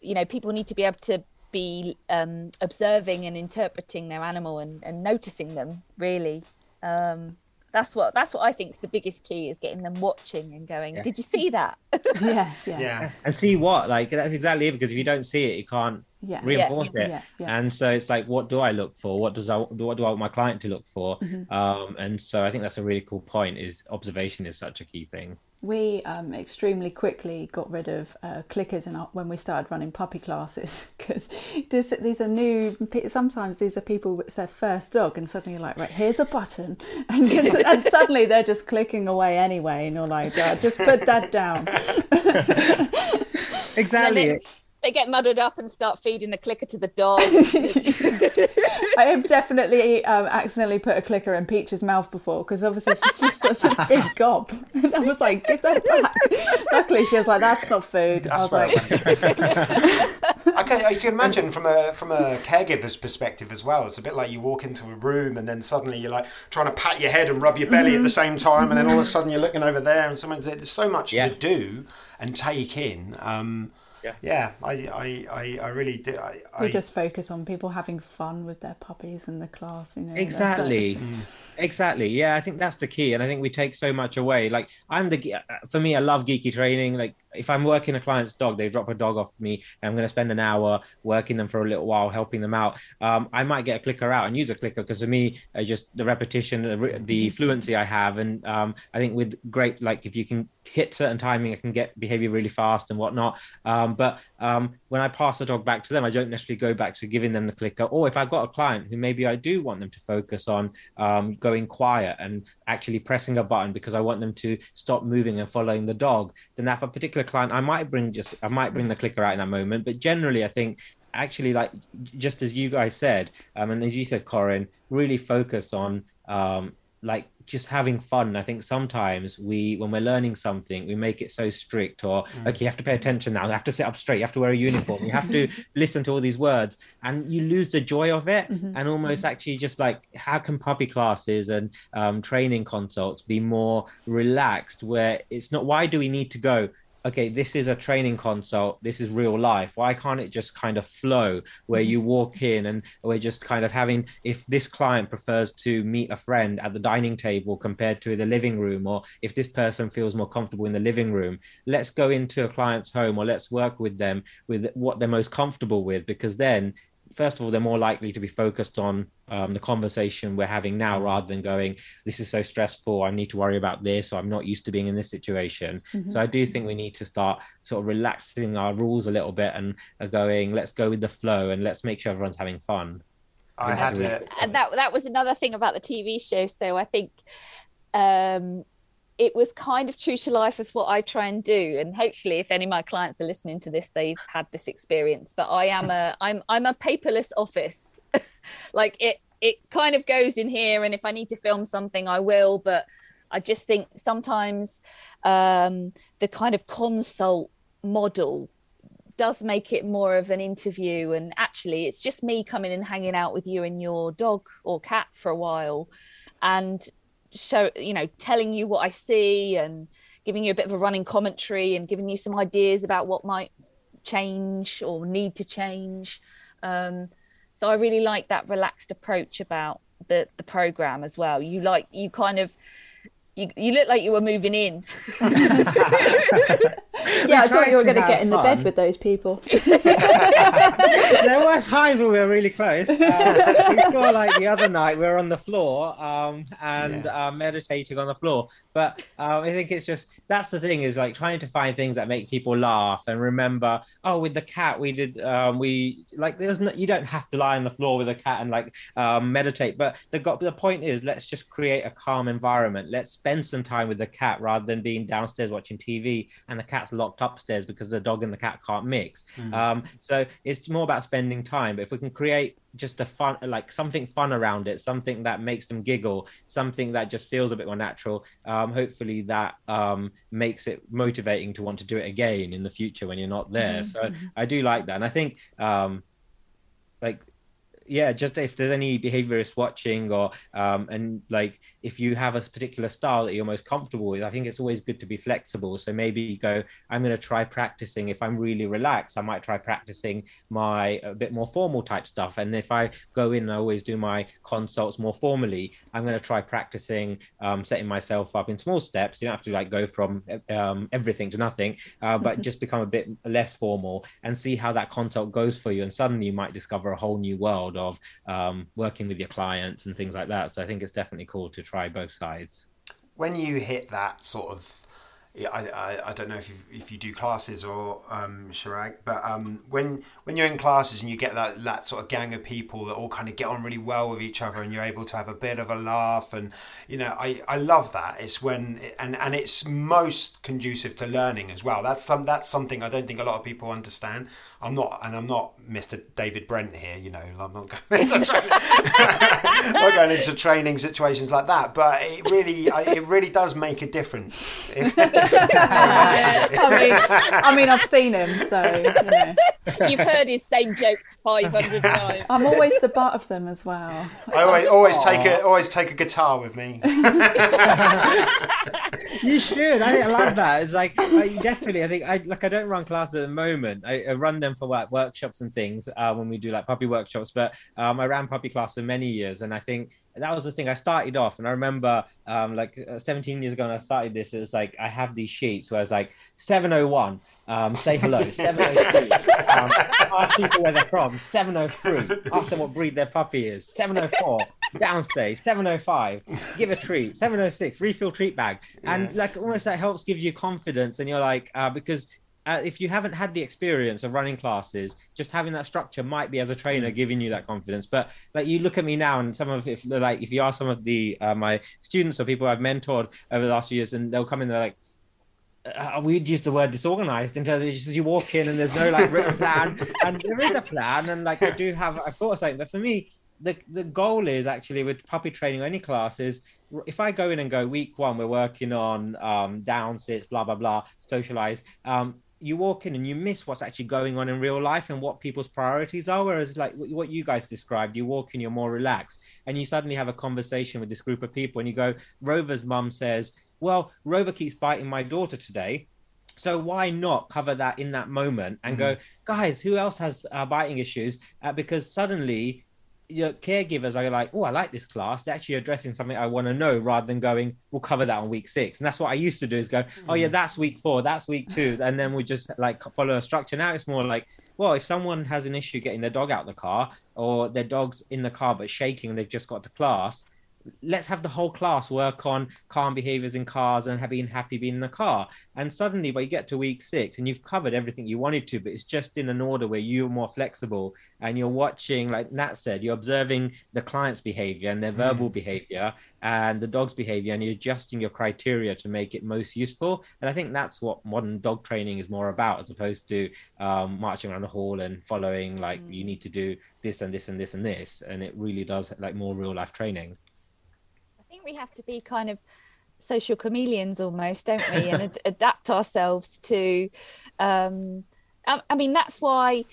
You know, people need to be able to be um, observing and interpreting their animal and, and noticing them, really. Um, that's what that's what I think is the biggest key is getting them watching and going, Yeah. Did you see that? *laughs* yeah, yeah, yeah, and see what? Like that's exactly it because if you don't see it you can't yeah, reinforce it. Yeah, yeah. and so it's like what do i look for? What does i what do i want my client to look for? Mm-hmm. um and so i think that's a really cool point is observation is such a key thing We um, extremely quickly got rid of uh, clickers in our, when we started running puppy classes *laughs* because these are new. Sometimes these are people with their first dog, and suddenly you're like, right, here's a button, *laughs* and, and suddenly they're just clicking away anyway, and you're like, uh, just put that down. *laughs* exactly they, they get muddled up and start feeding the clicker to the dog. *laughs* I have definitely um, accidentally put a clicker in Peach's mouth before because obviously she's just such a big *laughs* gob. And I was like, give that back. Luckily, she was like, that's not food. I was That's like, I can, *laughs* I can imagine from a from a caregiver's perspective as well. It's a bit like you walk into a room and then suddenly you're like trying to pat your head and rub your belly at the same time, and then all of a sudden you're looking over there and someone's there. there's so much Yeah. to do and take in. Um, yeah, I, I, I, I really do. I, We I, just focus on people having fun with their puppies in the class, you know. that's- exactly that's- mm. Exactly. Yeah i think that's the key and i think we take so much away. Like i'm the for me i love geeky training. Like if i'm working a client's dog they drop a dog off me and i'm going to spend an hour working them for a little while helping them out. Um, i might get a clicker out and use a clicker because for me uh, just the repetition the, the fluency i have and um, i think with great like if you can hit certain timing i can get behavior really fast and whatnot. Um, but um, when i pass the dog back to them i don't necessarily go back to giving them the clicker or if i've got a client who maybe i do want them to focus on um, going quiet and actually pressing a button because I want them to stop moving and following the dog, then that for a particular client, I might bring just I might bring the clicker out in that moment. But generally, I think actually like just as you guys said, um, and as you said, Corrin, really focus on um, like just having fun. I think sometimes we, when we're learning something, we make it so strict or, mm. okay, you have to pay attention now. You have to sit up straight. You have to wear a uniform. You have to *laughs* listen to all these words and you lose the joy of it. Mm-hmm. And almost mm-hmm. actually just like, how can puppy classes and um, training consults be more relaxed where it's not, why do we need to go? Okay, this is a training consult, this is real life. Why can't it just kind of flow where you mm-hmm. walk in and we're just kind of having, if this client prefers to meet a friend at the dining table compared to the living room, or if this person feels more comfortable in the living room, let's go into a client's home or let's work with them with what they're most comfortable with, because then first of all, they're more likely to be focused on um, the conversation we're having now rather than going, this is so stressful. I need to worry about this, or I'm not used to being in this situation. So I do think we need to start sort of relaxing our rules a little bit and uh, going, let's go with the flow and let's make sure everyone's having fun. I had a, and that that was another thing about the TV show. So I think um, it was kind of true to life as what I try and do. And hopefully, if any of my clients are listening to this, they've had this experience. But I am a *laughs* I'm I'm a paperless office. *laughs* like it it kind of goes in here, and if I need to film something, I will. But I just think sometimes um, the kind of consult model does make it more of an interview and actually it's just me coming and hanging out with you and your dog or cat for a while and show you know telling you what i see and giving you a bit of a running commentary and giving you some ideas about what might change or need to change. Um, so i really like that relaxed approach about the the program as well. You like you kind of you, you look like you were moving in *laughs* Yeah, I thought you were going to have get in the bed with those people. *laughs* there were times where we were really close. *laughs* Uh, we saw like the other night we were on the floor um, and uh, meditating on the floor. But um, I think it's just that's the thing is like trying to find things that make people laugh and remember. Oh, with the cat we did um, we like there's no you don't have to lie on the floor with a cat and like um, meditate. But the the point is let's just create a calm environment. Let's spend some time with the cat rather than being downstairs watching TV and the cat's locked upstairs because the dog and the cat can't mix. Um, so it's more about spending time. But if we can create just a fun, like something fun around it, something that makes them giggle, something that just feels a bit more natural, um, hopefully that um, makes it motivating to want to do it again in the future when you're not there. So I do like that. And I think um, like yeah just if there's any behaviorist watching or um and like if you have a particular style that you're most comfortable with i think it's always good to be flexible. So maybe you go i'm going to try practicing. If i'm really relaxed i might try practicing my a bit more formal type stuff. And if i go in and i always do my consults more formally i'm going to try practicing um, setting myself up in small steps. You don't have to like go from um, everything to nothing uh, but just become a bit less formal and see how that consult goes for you. And suddenly you might discover a whole new world of um, working with your clients and things like that. So i think it's definitely cool to try both sides. When you hit that sort of I, I, I don't know if you, if you do classes or um, Chirag, but um, when when you're in classes and you get that, that sort of gang of people that all kind of get on really well with each other and you're able to have a bit of a laugh and you know I, I love that. It's when and and it's most conducive to learning as well. That's some that's something I don't think a lot of people understand. I'm not and I'm not Mr David Brent here you know I'm not going into training, *laughs* not going into training situations like that but it really it really does make a difference *laughs* *laughs* I mean, I mean, I've seen him, so you know. You've heard his same jokes 500 times. I'm always the butt of them as well. I always, always take a always take a guitar with me. *laughs* you should. I, I love that. It's like I, definitely. I think I like. I don't run classes at the moment. I, I run them for like workshops and things uh, when we do like puppy workshops. But um, I ran puppy class for many years, and I think that was the thing. I started off, and I remember um, like uh, 17 years ago when I started this, it was like I have these sheets where it's like 701, um, say hello, *laughs* 702, um, ask people where they're from, 703, ask them what breed their puppy is, 704, downstay, 705, give a treat, 706, refill treat bag, and Yeah. like almost that helps give you confidence, and you're like uh, because uh, if you haven't had the experience of running classes, just having that structure might be as a trainer giving you that confidence. But like you look at me now, and some of if like if you ask some of the uh, my students or people I've mentored over the last few years, and they'll come in, they're like. Uh, we'd use the word disorganized in terms of just you walk in and there's no like written *laughs* plan and there is a plan and like I do *laughs* have I thought of something but for me the the goal is actually with puppy training or any classes if I go in and go week one we're working on um down sits blah blah blah socialize um you walk in and you miss what's actually going on in real life and what people's priorities are. Whereas, like what you guys described, you walk in, you're more relaxed, and you suddenly have a conversation with this group of people, and you go, Rover's mum says, Well, Rover keeps biting my daughter today. So why not cover that in that moment and go, guys, who else has uh, biting issues? Uh, because suddenly your caregivers are like, oh, I like this class. They're actually addressing something I want to know rather than going, we'll cover that on week six. And that's what I used to do is go, oh, yeah, mm. that's week four, that's week two. *laughs* And then we just like follow a structure. Now it's more like, well, if someone has an issue getting their dog out of the car or their dog's in the car but shaking and they've just got to class, let's have the whole class work on calm behaviors in cars and being happy being in the car. And suddenly, by you get to week six and you've covered everything you wanted to, but it's just in an order where you're more flexible and you're watching, like Nat said, you're observing the client's behavior and their verbal behavior and the dog's behavior, and you're adjusting your criteria to make it most useful. And I think that's what modern dog training is more about, as opposed to um, marching around the hall and following like you need to do this and this and this and this. And it really does like more real life training. Think we have to be kind of social chameleons almost, don't we? And ad- adapt ourselves to. Um, I, I mean, that's why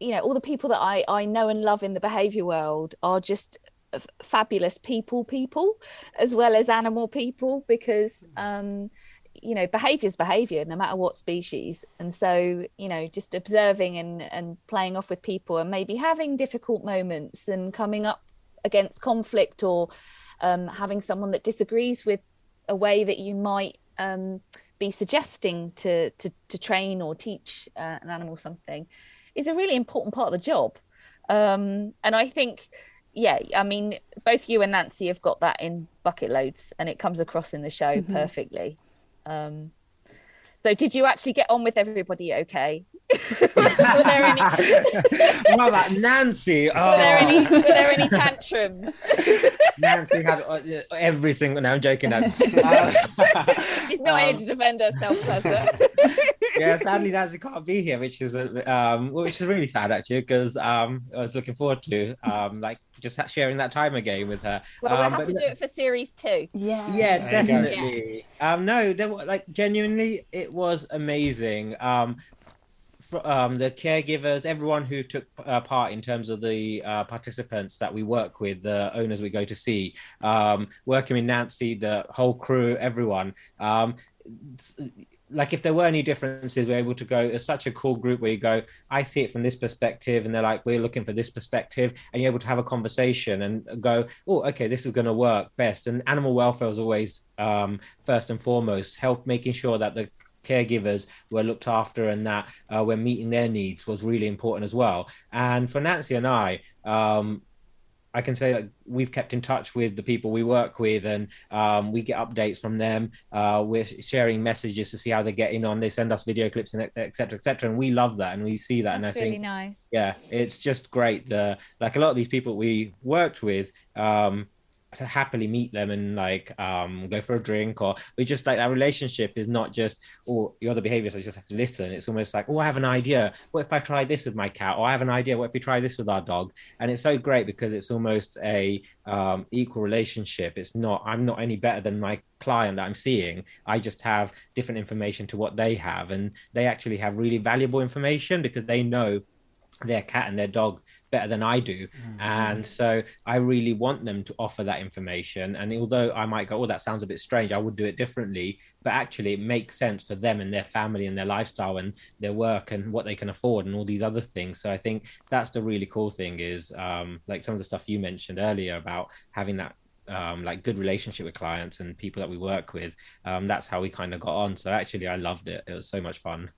you know all the people that I I know and love in the behaviour world are just f- fabulous people, people as well as animal people because. Um, you know behavior is behavior no matter what species and so you know just observing and and playing off with people and maybe having difficult moments and coming up against conflict or um, having someone that disagrees with a way that you might um, be suggesting to, to to train or teach uh, an animal something is a really important part of the job. Um, and i think yeah i mean both you and Nanci have got that in bucket loads and it comes across in the show perfectly. Um, so did you actually get on with everybody okay *laughs* were there any *laughs* What about Nanci? *laughs* Oh, were there any were there any tantrums Nanci had uh, every single. No, I'm joking. Nanci. Uh, she's not here to defend herself Tessa. *laughs* yeah, sadly Nanci can't be here, which is a, um, which is really sad actually, because um, I was looking forward to um, like just sharing that time again with her. well we'll Um, have but to do it for series two Yeah. yeah There you go. definitely um no there were like genuinely it was amazing um fr- um, the caregivers, everyone who took uh, part in terms of the uh, participants that we work with, the owners we go to see, um, working with Nanci, the whole crew, everyone. Um, s- like if there were any differences, we're able to go. It's such a cool group where you go. I see it from this perspective, and they're like, we're looking for this perspective, and you're able to have a conversation and go, oh, okay, this is going to work best. And animal welfare is always um, first and foremost. Help making sure that the caregivers were looked after and that uh, we're meeting their needs was really important as well. And for Nanci and I, um, I can say that we've kept in touch with the people we work with, and um, we get updates from them. Uh, we're sharing messages to see how they're getting on. They send us video clips and et cetera, et cetera, and we love that and we see that. and I that's think really nice yeah it's just great the like a lot of these people we worked with um happily meet them and like um go for a drink or we just like that relationship is not just oh you're the behavior so I just have to listen. It's almost like oh I have an idea. What if I try this with my cat? Or I have an idea. What if we try this with our dog? And it's so great because it's almost a um, equal relationship. It's not I'm not any better than my client that I'm seeing. I just have different information to what they have. And they actually have really valuable information because they know their cat and their dog better than I do. Mm-hmm. And so I really want them to offer that information. And although I might go, oh, that sounds a bit strange, I would do it differently. But actually, it makes sense for them and their family and their lifestyle and their work and what they can afford and all these other things. So I think that's the really cool thing is um, like some of the stuff you mentioned earlier about having that um, like good relationship with clients and people that we work with. Um, that's how we kind of got on. So actually, I loved it. It was so much fun.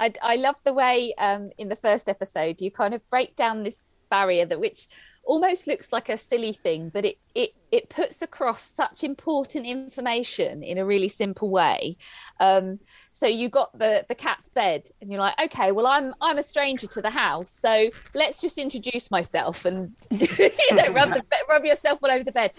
I, I love the way um, in the first episode you kind of break down this barrier that which almost looks like a silly thing, but it it it puts across such important information in a really simple way. Um, so you got the the cat's bed, and you're like, okay, well, I'm I'm a stranger to the house, so let's just introduce myself and *laughs* you know rub the, rub yourself all over the bed.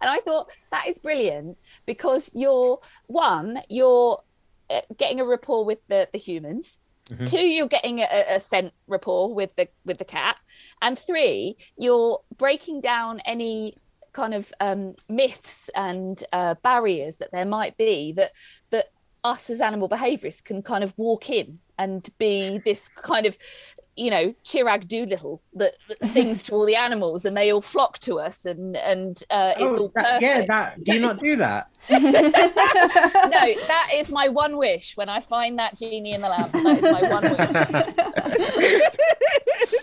And I thought that is brilliant because you're one, you're uh, getting a rapport with the the humans Mm-hmm. Two, you're getting a, a, scent rapport with the with the cat, and three, you're breaking down any kind of um, myths and uh, barriers that there might be that that us as animal behaviorists can kind of walk in and be this kind of you know Chirag Doolittle that, that sings to all the animals and they all flock to us and and uh, it's oh, all perfect. That, yeah, that do you not do that? *laughs* no, that is my one wish. When I find that genie in the lamp, that is my one wish.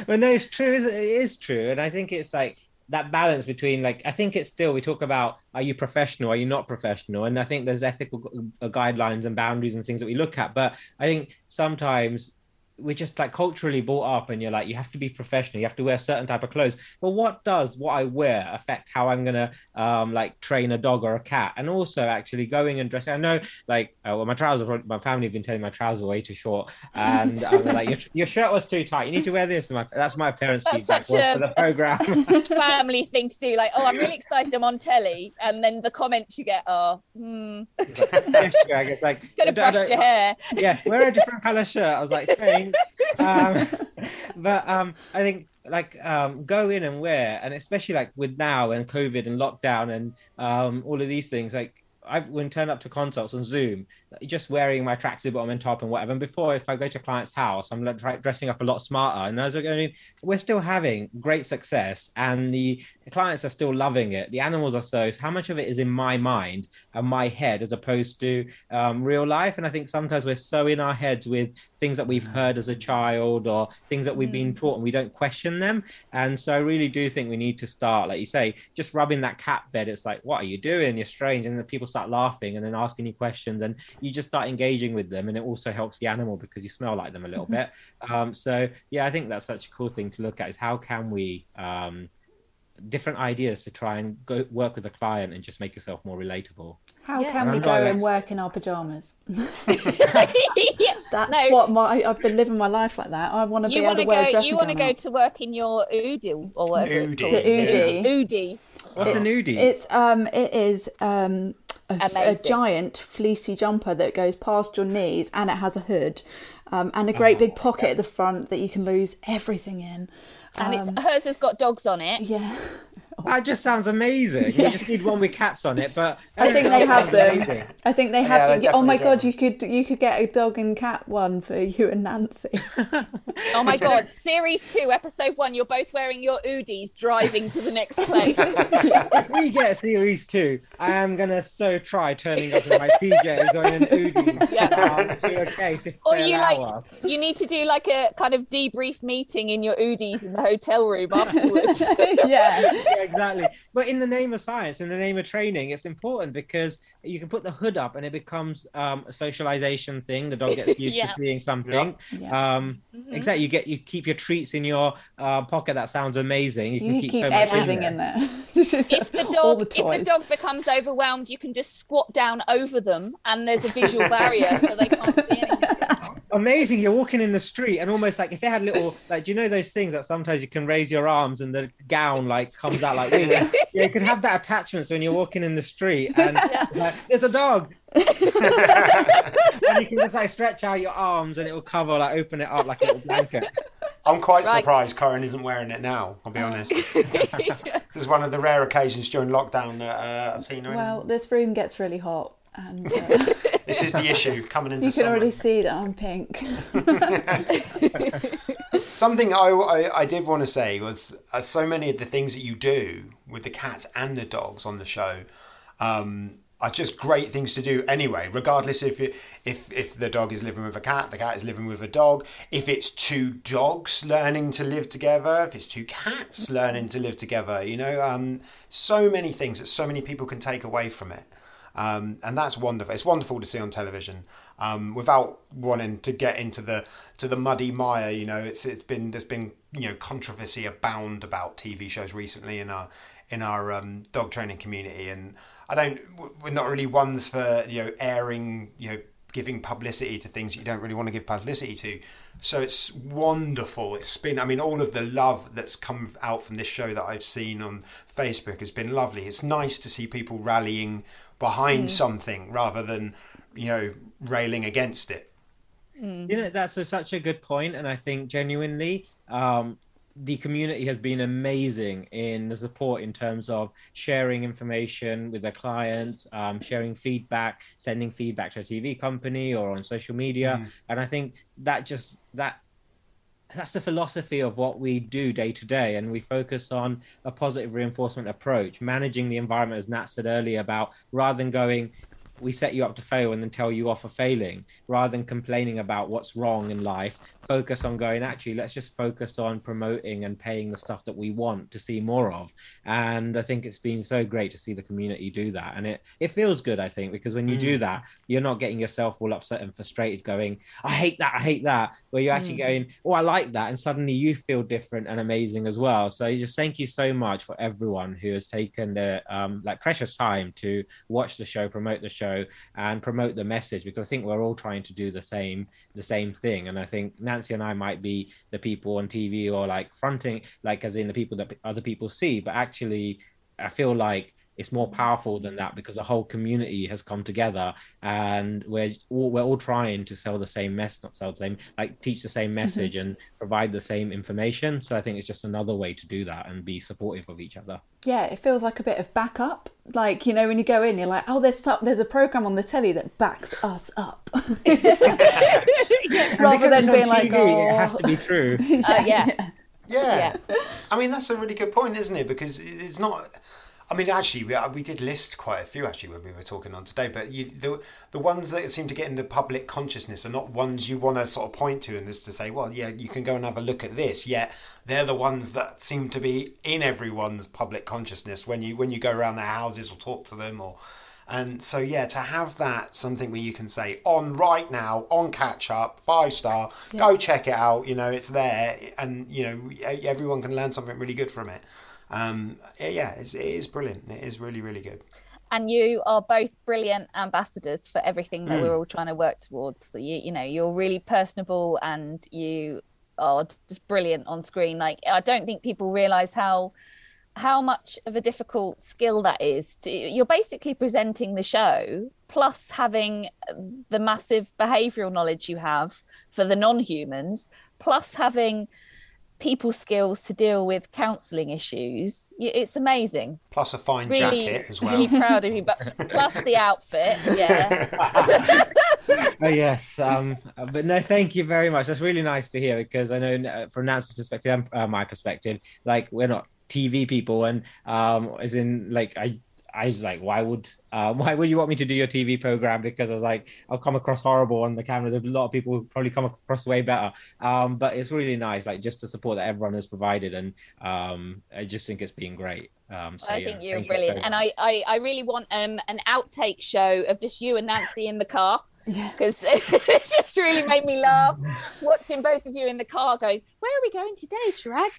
*laughs* well, no, it's true. It is true, and I think it's like that balance between like I think it's still we talk about are you professional, are you not professional, and I think there's ethical uh, guidelines and boundaries and things that we look at, but I think sometimes we're just like culturally brought up and you're like you have to be professional you have to wear a certain type of clothes. But what does what i wear affect how i'm gonna um like train a dog or a cat? And also actually going and dressing i know like uh, well my trousers my family have been telling my trousers were way too short. And um, like your, your shirt was too tight. You need to wear this. And my, that's my parents that's feedback such a, for the program. *laughs* family thing to do. Like oh i'm really excited. I'm on telly. And then the comments you get are hmm. it's like could have brushed your hair. yeah wear a different color shirt. I was like *laughs* um, but um, I think like um, go in and wear, and especially like with now and COVID and lockdown and um, all of these things, like I've when turned up to consults on Zoom, just wearing my tracksuit bottom and top and whatever. And before, if I go to a client's house, I'm like dressing up a lot smarter. And as I mean, we're still having great success, and the, the clients are still loving it. The animals are so. so how much of it is in my mind and my head as opposed to um, real life? And I think sometimes we're so in our heads with things that we've heard as a child or things that we've been mm. taught, and we don't question them. And so I really do think we need to start, like you say, just rubbing that cat bed. It's like, what are you doing? You're strange, and then people start laughing and then asking you questions, and you just start engaging with them and it also helps the animal because you smell like them a little mm-hmm. bit. Um, so yeah i think that's such a cool thing to look at is how can we um, different ideas to try and go work with a client and just make yourself more relatable. How yeah. can we go and work in our pajamas? *laughs* That's no. what my i've been living my life like that. I want to be able to wear go, you want to go to work in your oodie or whatever Oodie. it's called. The oodie. Oodie. What's an oodie? It's um it is um a, a, giant fleecy jumper that goes past your knees and it has a hood um, and a great oh, big pocket yeah. at the front that you can lose everything in. Um, and hers has got dogs on it. Yeah. *laughs* That just sounds amazing. Yeah. You just need one with cats on it, but I think they have them. Amazing. I think they have. Yeah, them. They oh my do. god, you could you could get a dog and cat one for you and Nanci. *laughs* oh my god, *laughs* series two, episode one. You're both wearing your oodies, driving to the next place. *laughs* if we get series two, I am gonna so try turning up in my PJs on an oodie. Yeah. Um, okay, or you like you need to do like a kind of debrief meeting in your oodies in the hotel room afterwards. yeah exactly. But in the name of science, in the name of training, it's important because you can put the hood up and it becomes um, a socialization thing. The dog gets *laughs* used yeah. to seeing something. Yeah. Um, mm-hmm. Exactly. You get you keep your treats in your uh, pocket. That sounds amazing. You, you can keep, keep so everything in there. In there. *laughs* if the dog the if the dog becomes overwhelmed, you can just squat down over them, and there's a visual barrier so they can't see anything. *laughs* amazing. You're walking in the street and almost like if it had little like do you know those things that sometimes you can raise your arms and the gown like comes out like wings? *laughs* yeah, you could have that attachment so when you're walking in the street *laughs* and like, there's a dog. *laughs* and you can just like stretch out your arms and it will cover like open it up like a little blanket. I'm quite Right. surprised Corrin isn't wearing it now. I'll be honest. this is one of the rare occasions during lockdown that uh, I've seen her. in. Well, this room gets really hot, and uh, this is the issue coming into you can summer. already see that I'm pink. *laughs* Something I, I, I did want to say was uh, so many of the things that you do with the cats and the dogs on the show um, are just great things to do anyway. Regardless if it, if if the dog is living with a cat, the cat is living with a dog. If it's two dogs learning to live together, if it's two cats learning to live together, you know, um, so many things that so many people can take away from it. Um, and that's wonderful. It's wonderful to see on television. Um, without wanting to get into the to the muddy mire, you know, it's it's been there's been you know controversy abound about TV shows recently in our in our um, dog training community, and I don't we're not really ones for you know airing you know giving publicity to things you don't really want to give publicity to. So it's wonderful. It's been, I mean, all of the love that's come out from this show that I've seen on Facebook has been lovely. It's nice to see people rallying behind something rather than, you know, railing against it. You know, that's a, such a good point, and I think genuinely, um, the community has been amazing in the support in terms of sharing information with their clients, um, sharing feedback, sending feedback to a TV company or on social media, and I think that just that that's the philosophy of what we do day to day and we focus on a positive reinforcement approach managing the environment as nat said earlier about rather than going we set you up to fail and then tell you off for failing rather than complaining about what's wrong in life focus on going actually let's just focus on promoting and paying the stuff that we want to see more of. And i think it's been so great to see the community do that. And it it feels good i think because when you do that you're not getting yourself all upset and frustrated going i hate that i hate that where you're actually going oh i like that and suddenly you feel different and amazing as well. So just thank you so much for everyone who has taken the um like precious time to watch the show promote the show and promote the message because i think we're all trying to do the same the same thing. And i think Nanci and i might be the people on tv or like fronting like as in the people that other people see. But actually i feel like it's more powerful than that because a whole community has come together and we're all, we're all trying to sell the same mess not sell the same like teach the same message and provide the same information so i think it's just another way to do that and be supportive of each other yeah, it feels like a bit of backup. Like you know, when you go in, you're like, oh, there's stuff, there's a program on the telly that backs us up, *laughs* rather than it's on being like, oh, it has to be true *laughs* Uh, yeah. Yeah. I mean, that's a really good point, isn't it? Because it's not. I mean, actually, we, uh, we did list quite a few actually when we were talking on today. But you, the the ones that seem to get in the public consciousness are not ones you want to sort of point to and just to say, well, yeah, you can go and have a look at this. Yet they're the ones that seem to be in everyone's public consciousness when you when you go around their houses or talk to them or. And so, yeah, to have that something where you can say on right now, on catch up, five star, go check it out. You know, it's there, and you know everyone can learn something really good from it. Um, yeah, it's, it is brilliant. It is really, really good. and you are both brilliant ambassadors for everything that we're all trying to work towards. So you, you know, you're really personable and you are just brilliant on screen. Like I don't think people realize how how much of a difficult skill that is. To, you're basically presenting the show plus having the massive behavioral knowledge you have for the non-humans plus having people skills to deal with counseling issues. It's amazing Plus a fine really, jacket as well. really *laughs* proud of you. But plus the outfit, yeah, *laughs* oh yes um uh, but no thank you very much that's really nice to hear because i know uh, from Nanci's perspective and uh, my perspective like we're not tv people and um as in like i I was like, why would uh, *laughs* why would you want me to do your TV program? Because I was like, I'll come across horrible on the camera. There's a lot of people who probably come across way better. Um, but it's really nice, like just the support that everyone has provided, and um, I just think it's been great. Um, so, I yeah, think you're thank you brilliant. so and. I, I, I really want um an outtake show of just you and Nanci in the car because *laughs* it just really made me laugh *laughs* watching both of you in the car going, Where are we going today, Chirag?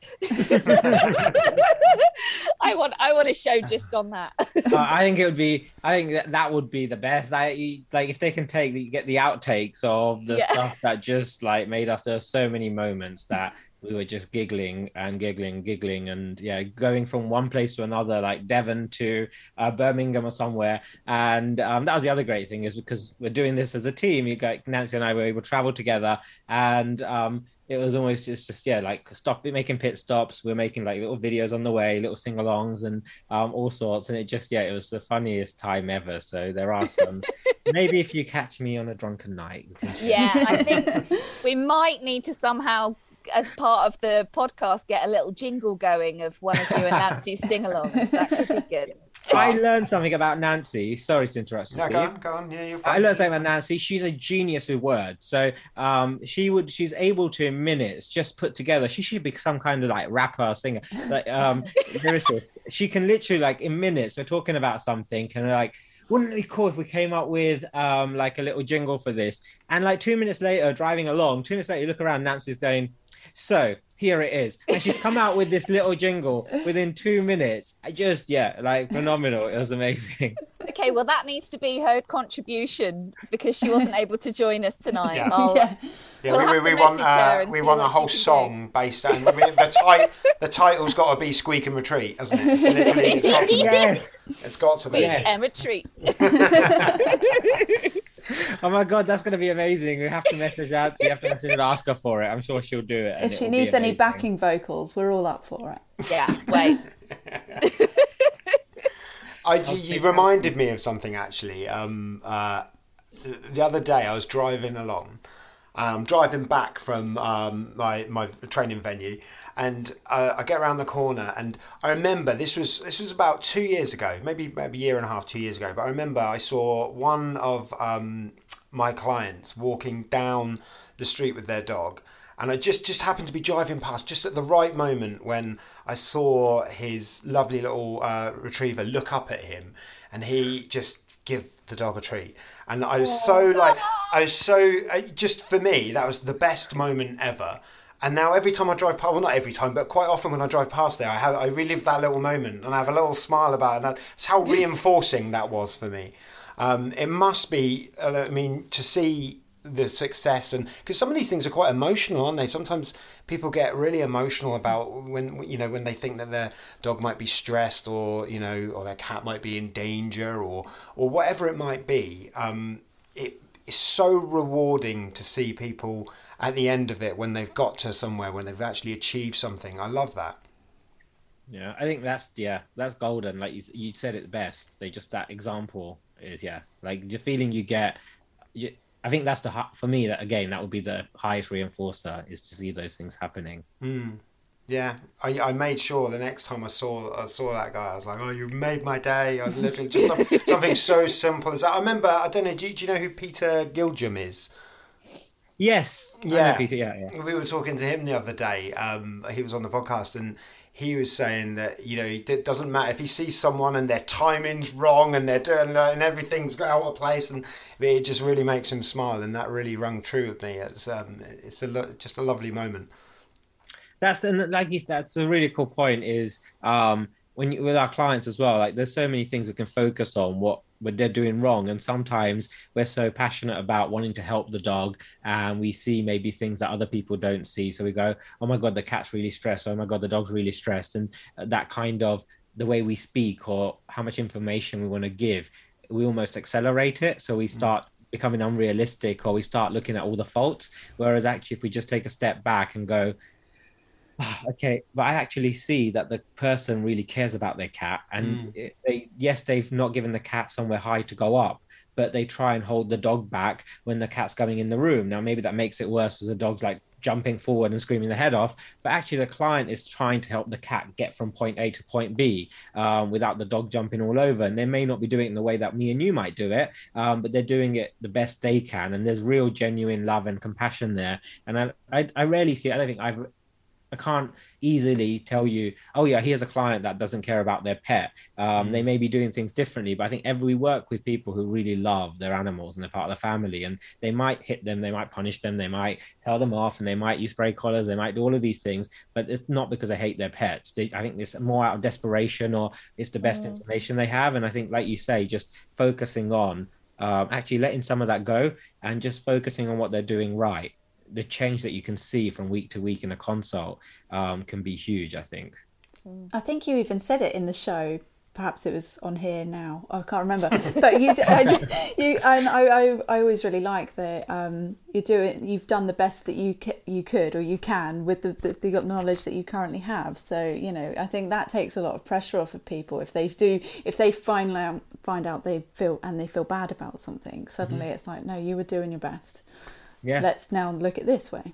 I want I want a show just on that. Uh, I think it would be I think that that would be the best. I like if they can take the, get the outtakes of the Yeah. stuff that just like made us. There were so many moments that we were just giggling and giggling, giggling, and yeah, going from one place to another, like Devon to uh, Birmingham or somewhere. And um, that was the other great thing is because we're doing this as a team. You got Nanci and I were able to travel together, and um, it was almost just, just yeah, like stop making pit stops. We're making like little videos on the way, little sing-alongs, and um, all sorts. And it just yeah, it was the funniest time ever. So there are some. *laughs* maybe if you catch me on a drunken night, we. Yeah, I think *laughs* we might need to somehow, as part of the podcast, get a little jingle going of one of you and Nanci's sing-alongs. That could be good. I learned something about Nanci. Sorry to interrupt you, Yeah, Steve. go on, go on. Yeah, you're I learned something about Nanci. She's a genius with words. So um, she would, she's able to in minutes just put together. She should be some kind of like rapper, singer, like um, *laughs* lyricist. She can literally like in minutes. We're talking about something, and like, wouldn't it be cool if we came up with um, like a little jingle for this? And like two minutes later, driving along, two minutes later, you look around, Nanci's going, so here it is, and she's come out with this little jingle within two minutes. I just yeah, like phenomenal. It was amazing. Okay, well, that needs to be her contribution because she wasn't able to join us tonight. Yeah. I'll- yeah. Yeah, We'll we, we, we want uh, we want a whole can do. song based on I mean, the title. The title's got to be "Squeak and Retreat," hasn't it? It's literally it's got to be. *laughs* yes. It's got to be. Yes. and retreat. *laughs* *laughs* Oh my god, that's gonna be amazing. We have to message out. You have to message and ask her for it. I'm sure she'll do it. If she will needs any backing vocals, we're all up for it. Yeah, wait. *laughs* I, you reminded me of something actually. Um, uh, the- the other day I was driving along, um, driving back from um, my my training venue, and uh, I get around the corner, and I remember this was this was about two years ago, maybe maybe a year and a half, two years ago. But I remember I saw one of um, my clients walking down the street with their dog. And I just, just happened to be driving past just at the right moment when I saw his lovely little uh, retriever look up at him, and he just give the dog a treat. And I was so like, I was so uh, just for me that was the best moment ever. And now every time I drive past, well, not every time, but quite often when I drive past there, I have I relive that little moment and I have a little smile about it. And that's how reinforcing that was for me. Um, it must be. uh, I mean, to see the success and because some of these things are quite emotional, aren't they? Sometimes people get really emotional about when you know when they think that their dog might be stressed or you know or their cat might be in danger or or whatever it might be. Um, it is so rewarding to see people at the end of it when they've got to somewhere when they've actually achieved something. I love that. Yeah, I think that's yeah, that's golden. Like you, you said it best. They just that example is yeah, like the feeling you get. You, I think that's the for me that again that would be the highest reinforcer is to see those things happening. Mm. Yeah, I, I made sure the next time I saw I saw that guy, I was like, "Oh, you made my day!" I was literally just some, *laughs* something so simple as that. I remember. I don't know. Do do you know who Peter Giljam is? Yes, Yeah. Peter, yeah, yeah. We were talking to him the other day. Um, he was on the podcast and he was saying that you know it doesn't matter if he sees someone and their timing's wrong and they're doing and everything's out of place and it just really makes him smile and that really rung true with me. It's um, it's a lo- just a lovely moment. that's and like you that's a really cool point is um when you with our clients as well like there's so many things we can focus on what what they're doing wrong. And sometimes we're so passionate about wanting to help the dog and we see maybe things that other people don't see. So we go oh my god the cat's really stressed oh my god the dog's really stressed. And that kind of the way we speak or how much information we want to give we almost accelerate it. So we mm. start becoming unrealistic or we start looking at all the faults. Whereas actually if we just take a step back and go okay. But i actually see that the person really cares about their cat and it- they yes they've not given the cat somewhere high to go up but they try and hold the dog back when the cat's going in the room. Now maybe that makes it worse because the dog's like jumping forward and screaming the head off but actually the client is trying to help the cat get from point a to point b um, without the dog jumping all over. And they may not be doing it in the way that me and you might do it um, but they're doing it the best they can. And there's real genuine love and compassion there. And i i, I rarely see i don't think i've I can't easily tell you, oh yeah, here's a client that doesn't care about their pet. Um, They may be doing things differently, but I think every we work with people who really love their animals and they're part of the family, and they might hit them, they might punish them, they might tell them off, and they might use spray collars, they might do all of these things, but it's not because they hate their pets. They, I think it's more out of desperation or it's the best information they have, and I think, like you say, just focusing on um, actually letting some of that go and just focusing on what they're doing right the change that you can see from week to week in a consult um, can be huge i think I think you even said it in the show. Perhaps it was on here now. I can't remember. But you, I, *laughs* you, and I, I, I always really like that um, you do it. You've done the best that you you could or you can with the, the the knowledge that you currently have. So you know, I think that takes a lot of pressure off of people if they do if they find out find out they feel and they feel bad about something. Suddenly, it's like, no, you were doing your best. Yeah Let's now look at this way.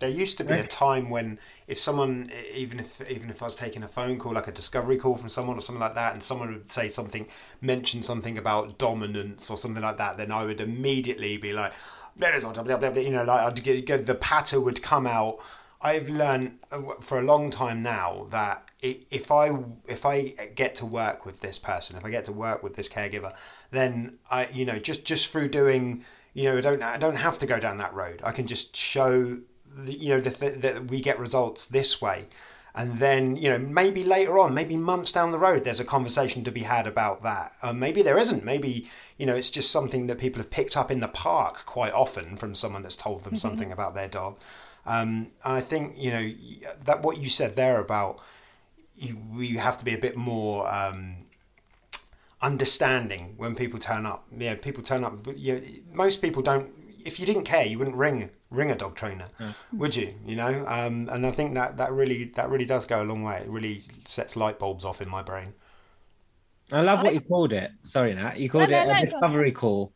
There used to be a time when if someone, even if even if I was taking a phone call, like a discovery call from someone or something like that, and someone would say something, mention something about dominance or something like that, then I would immediately be like, blah, blah, blah, blah, blah, blah, you know, like I'd get, get, the patter would come out. I've learned uh, for a long time now that if I if I get to work with this person, if I get to work with this caregiver, then I you know just just through doing you know I don't I don't have to go down that road. I can just show the, you know the th- that we get results this way, and then you know maybe later on, maybe months down the road, there's a conversation to be had about that. Uh, maybe there isn't. Maybe you know it's just something that people have picked up in the park quite often from someone that's told them something about their dog. Um, I think you know that what you said there about you, we have to be a bit more um, understanding when people turn up. Yeah, people turn up. But you most people don't. If you didn't care, you wouldn't ring ring a dog trainer, would you? You know, um, and I think that that really that really does go a long way. It really sets light bulbs off in my brain. i love what you called it sorry nat you called No, it a no, discovery call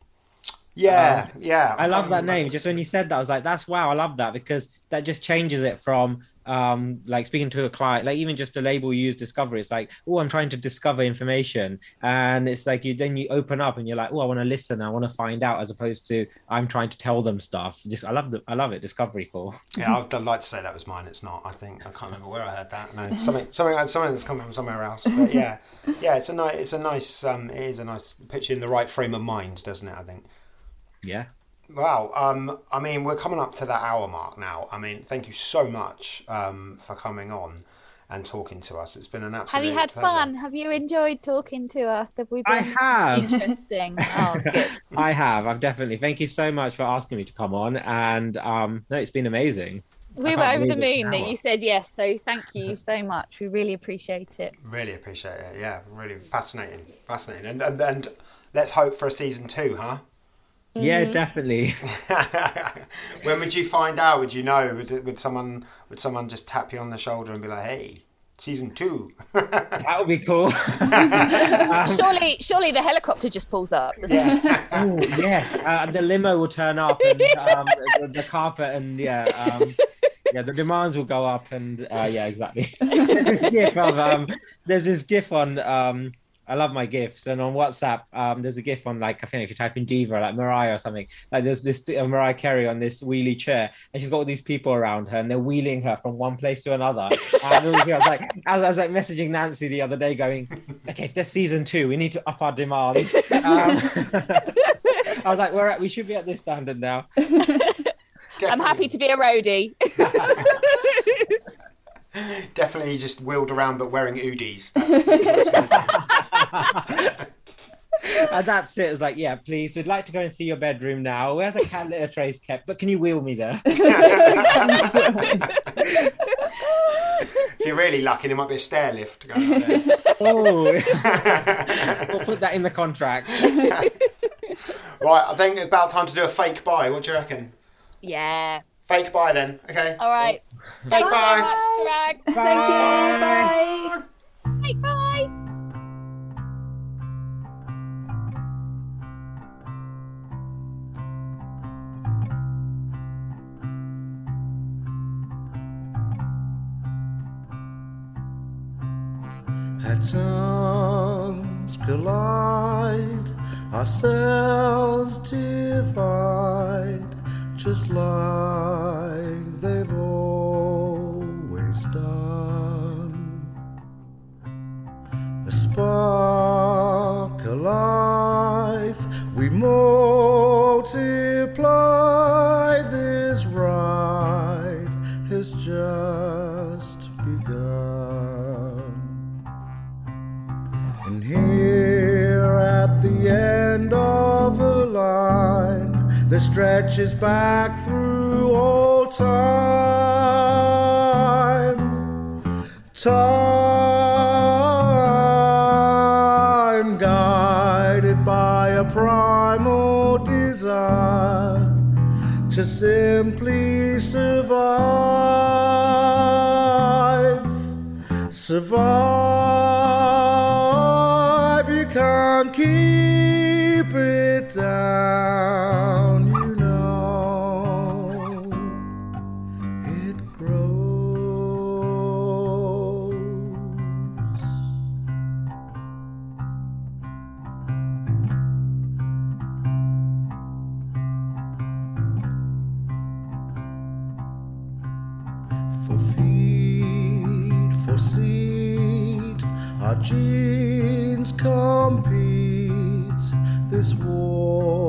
Yeah, yeah. I love can't that remember- name. Just when you said that, I was like, "That's wow!" I love that because that just changes it from um like speaking to a client, like even just a label you use discovery. It's like, "Oh, I'm trying to discover information," and it's like you then you open up and you're like, "Oh, I want to listen. I want to find out," as opposed to I'm trying to tell them stuff. Just I love the I love it. Discovery call. Yeah, I'd, I'd like to say that was mine. It's not. I think I can't remember where I heard that. No, something, something, something that's come from somewhere else. But yeah, *laughs* yeah, it's a nice, it's a nice, um, it is a nice picture in the right frame of mind, doesn't it? I think. Yeah. Wow. Um, I mean, we're coming up to that hour mark now. I mean, thank you so much um, for coming on and talking to us. It's been an absolute. Have you had pleasure. fun? Have you enjoyed talking to us? Have we been I been have. interesting? *laughs* Oh, good. I have. I've definitely. Thank you so much for asking me to come on, and um, no, it's been amazing. We were over the moon that you said yes. So thank you so much. We really appreciate it. Really appreciate it. Yeah, really fascinating, fascinating, and and, and let's hope for a season two, huh? Yeah, definitely. *laughs* *laughs* when would you find out? Would you know? Would, it- would someone would someone just tap you on the shoulder and be like, "Hey, season two? *laughs* that would be cool. surely, surely the helicopter just pulls up. Doesn't it? Oh yes, uh, the limo will turn up, and um, the, the carpet, and yeah, um, yeah, the demands will go up, and uh, yeah, exactly. there's this gif of um, there's this gif on um, I love my gifs, and on WhatsApp, um, there's a gif on like I think if you type in diva, like Mariah or something, like there's this uh, Mariah Carey on this wheelie chair, and she's got all these people around her, and they're wheeling her from one place to another. *laughs* And I was like, I was, I was like messaging Nanci the other day, going, okay, if there's season two, we need to up our demands. Um, *laughs* I was like, we're at, we should be at this standard now. *laughs* I'm happy to be a roadie. Definitely just wheeled around, but wearing Udis. That's, *laughs* And that's it. It was like, yeah, please, we'd like to go and see your bedroom now. Where's the cat litter trace kept? But can you wheel me there? *laughs* if you're really lucky, there might be a stair lift going up there. *laughs* Oh, we'll put that in the contract. Right, I think it's about time to do a fake bye. What do you reckon? Yeah. Fake bye then. Okay. All right. Thanks so Bye. much, Chirag. Thank you. Bye. Bye. atoms collide, our cells divide, just like they've always done. A spark alive. that stretches back through all time. Time guided by a primal desire to simply survive. Survive, you can't keep it down. Our genes compete this war.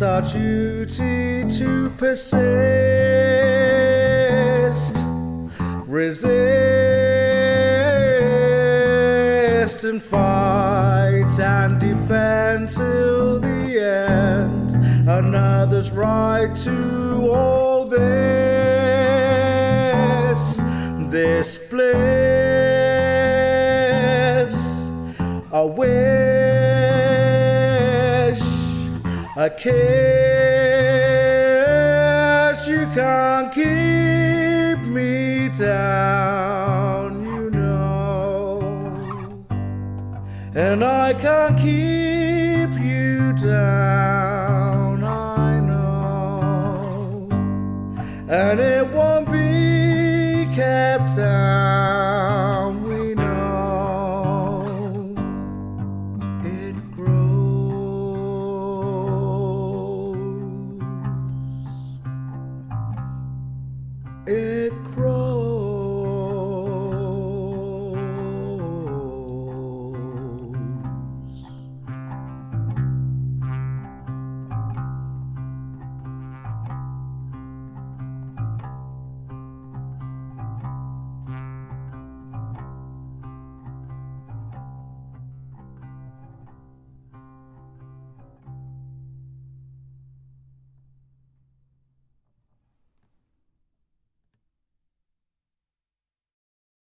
it's our duty to persist. care.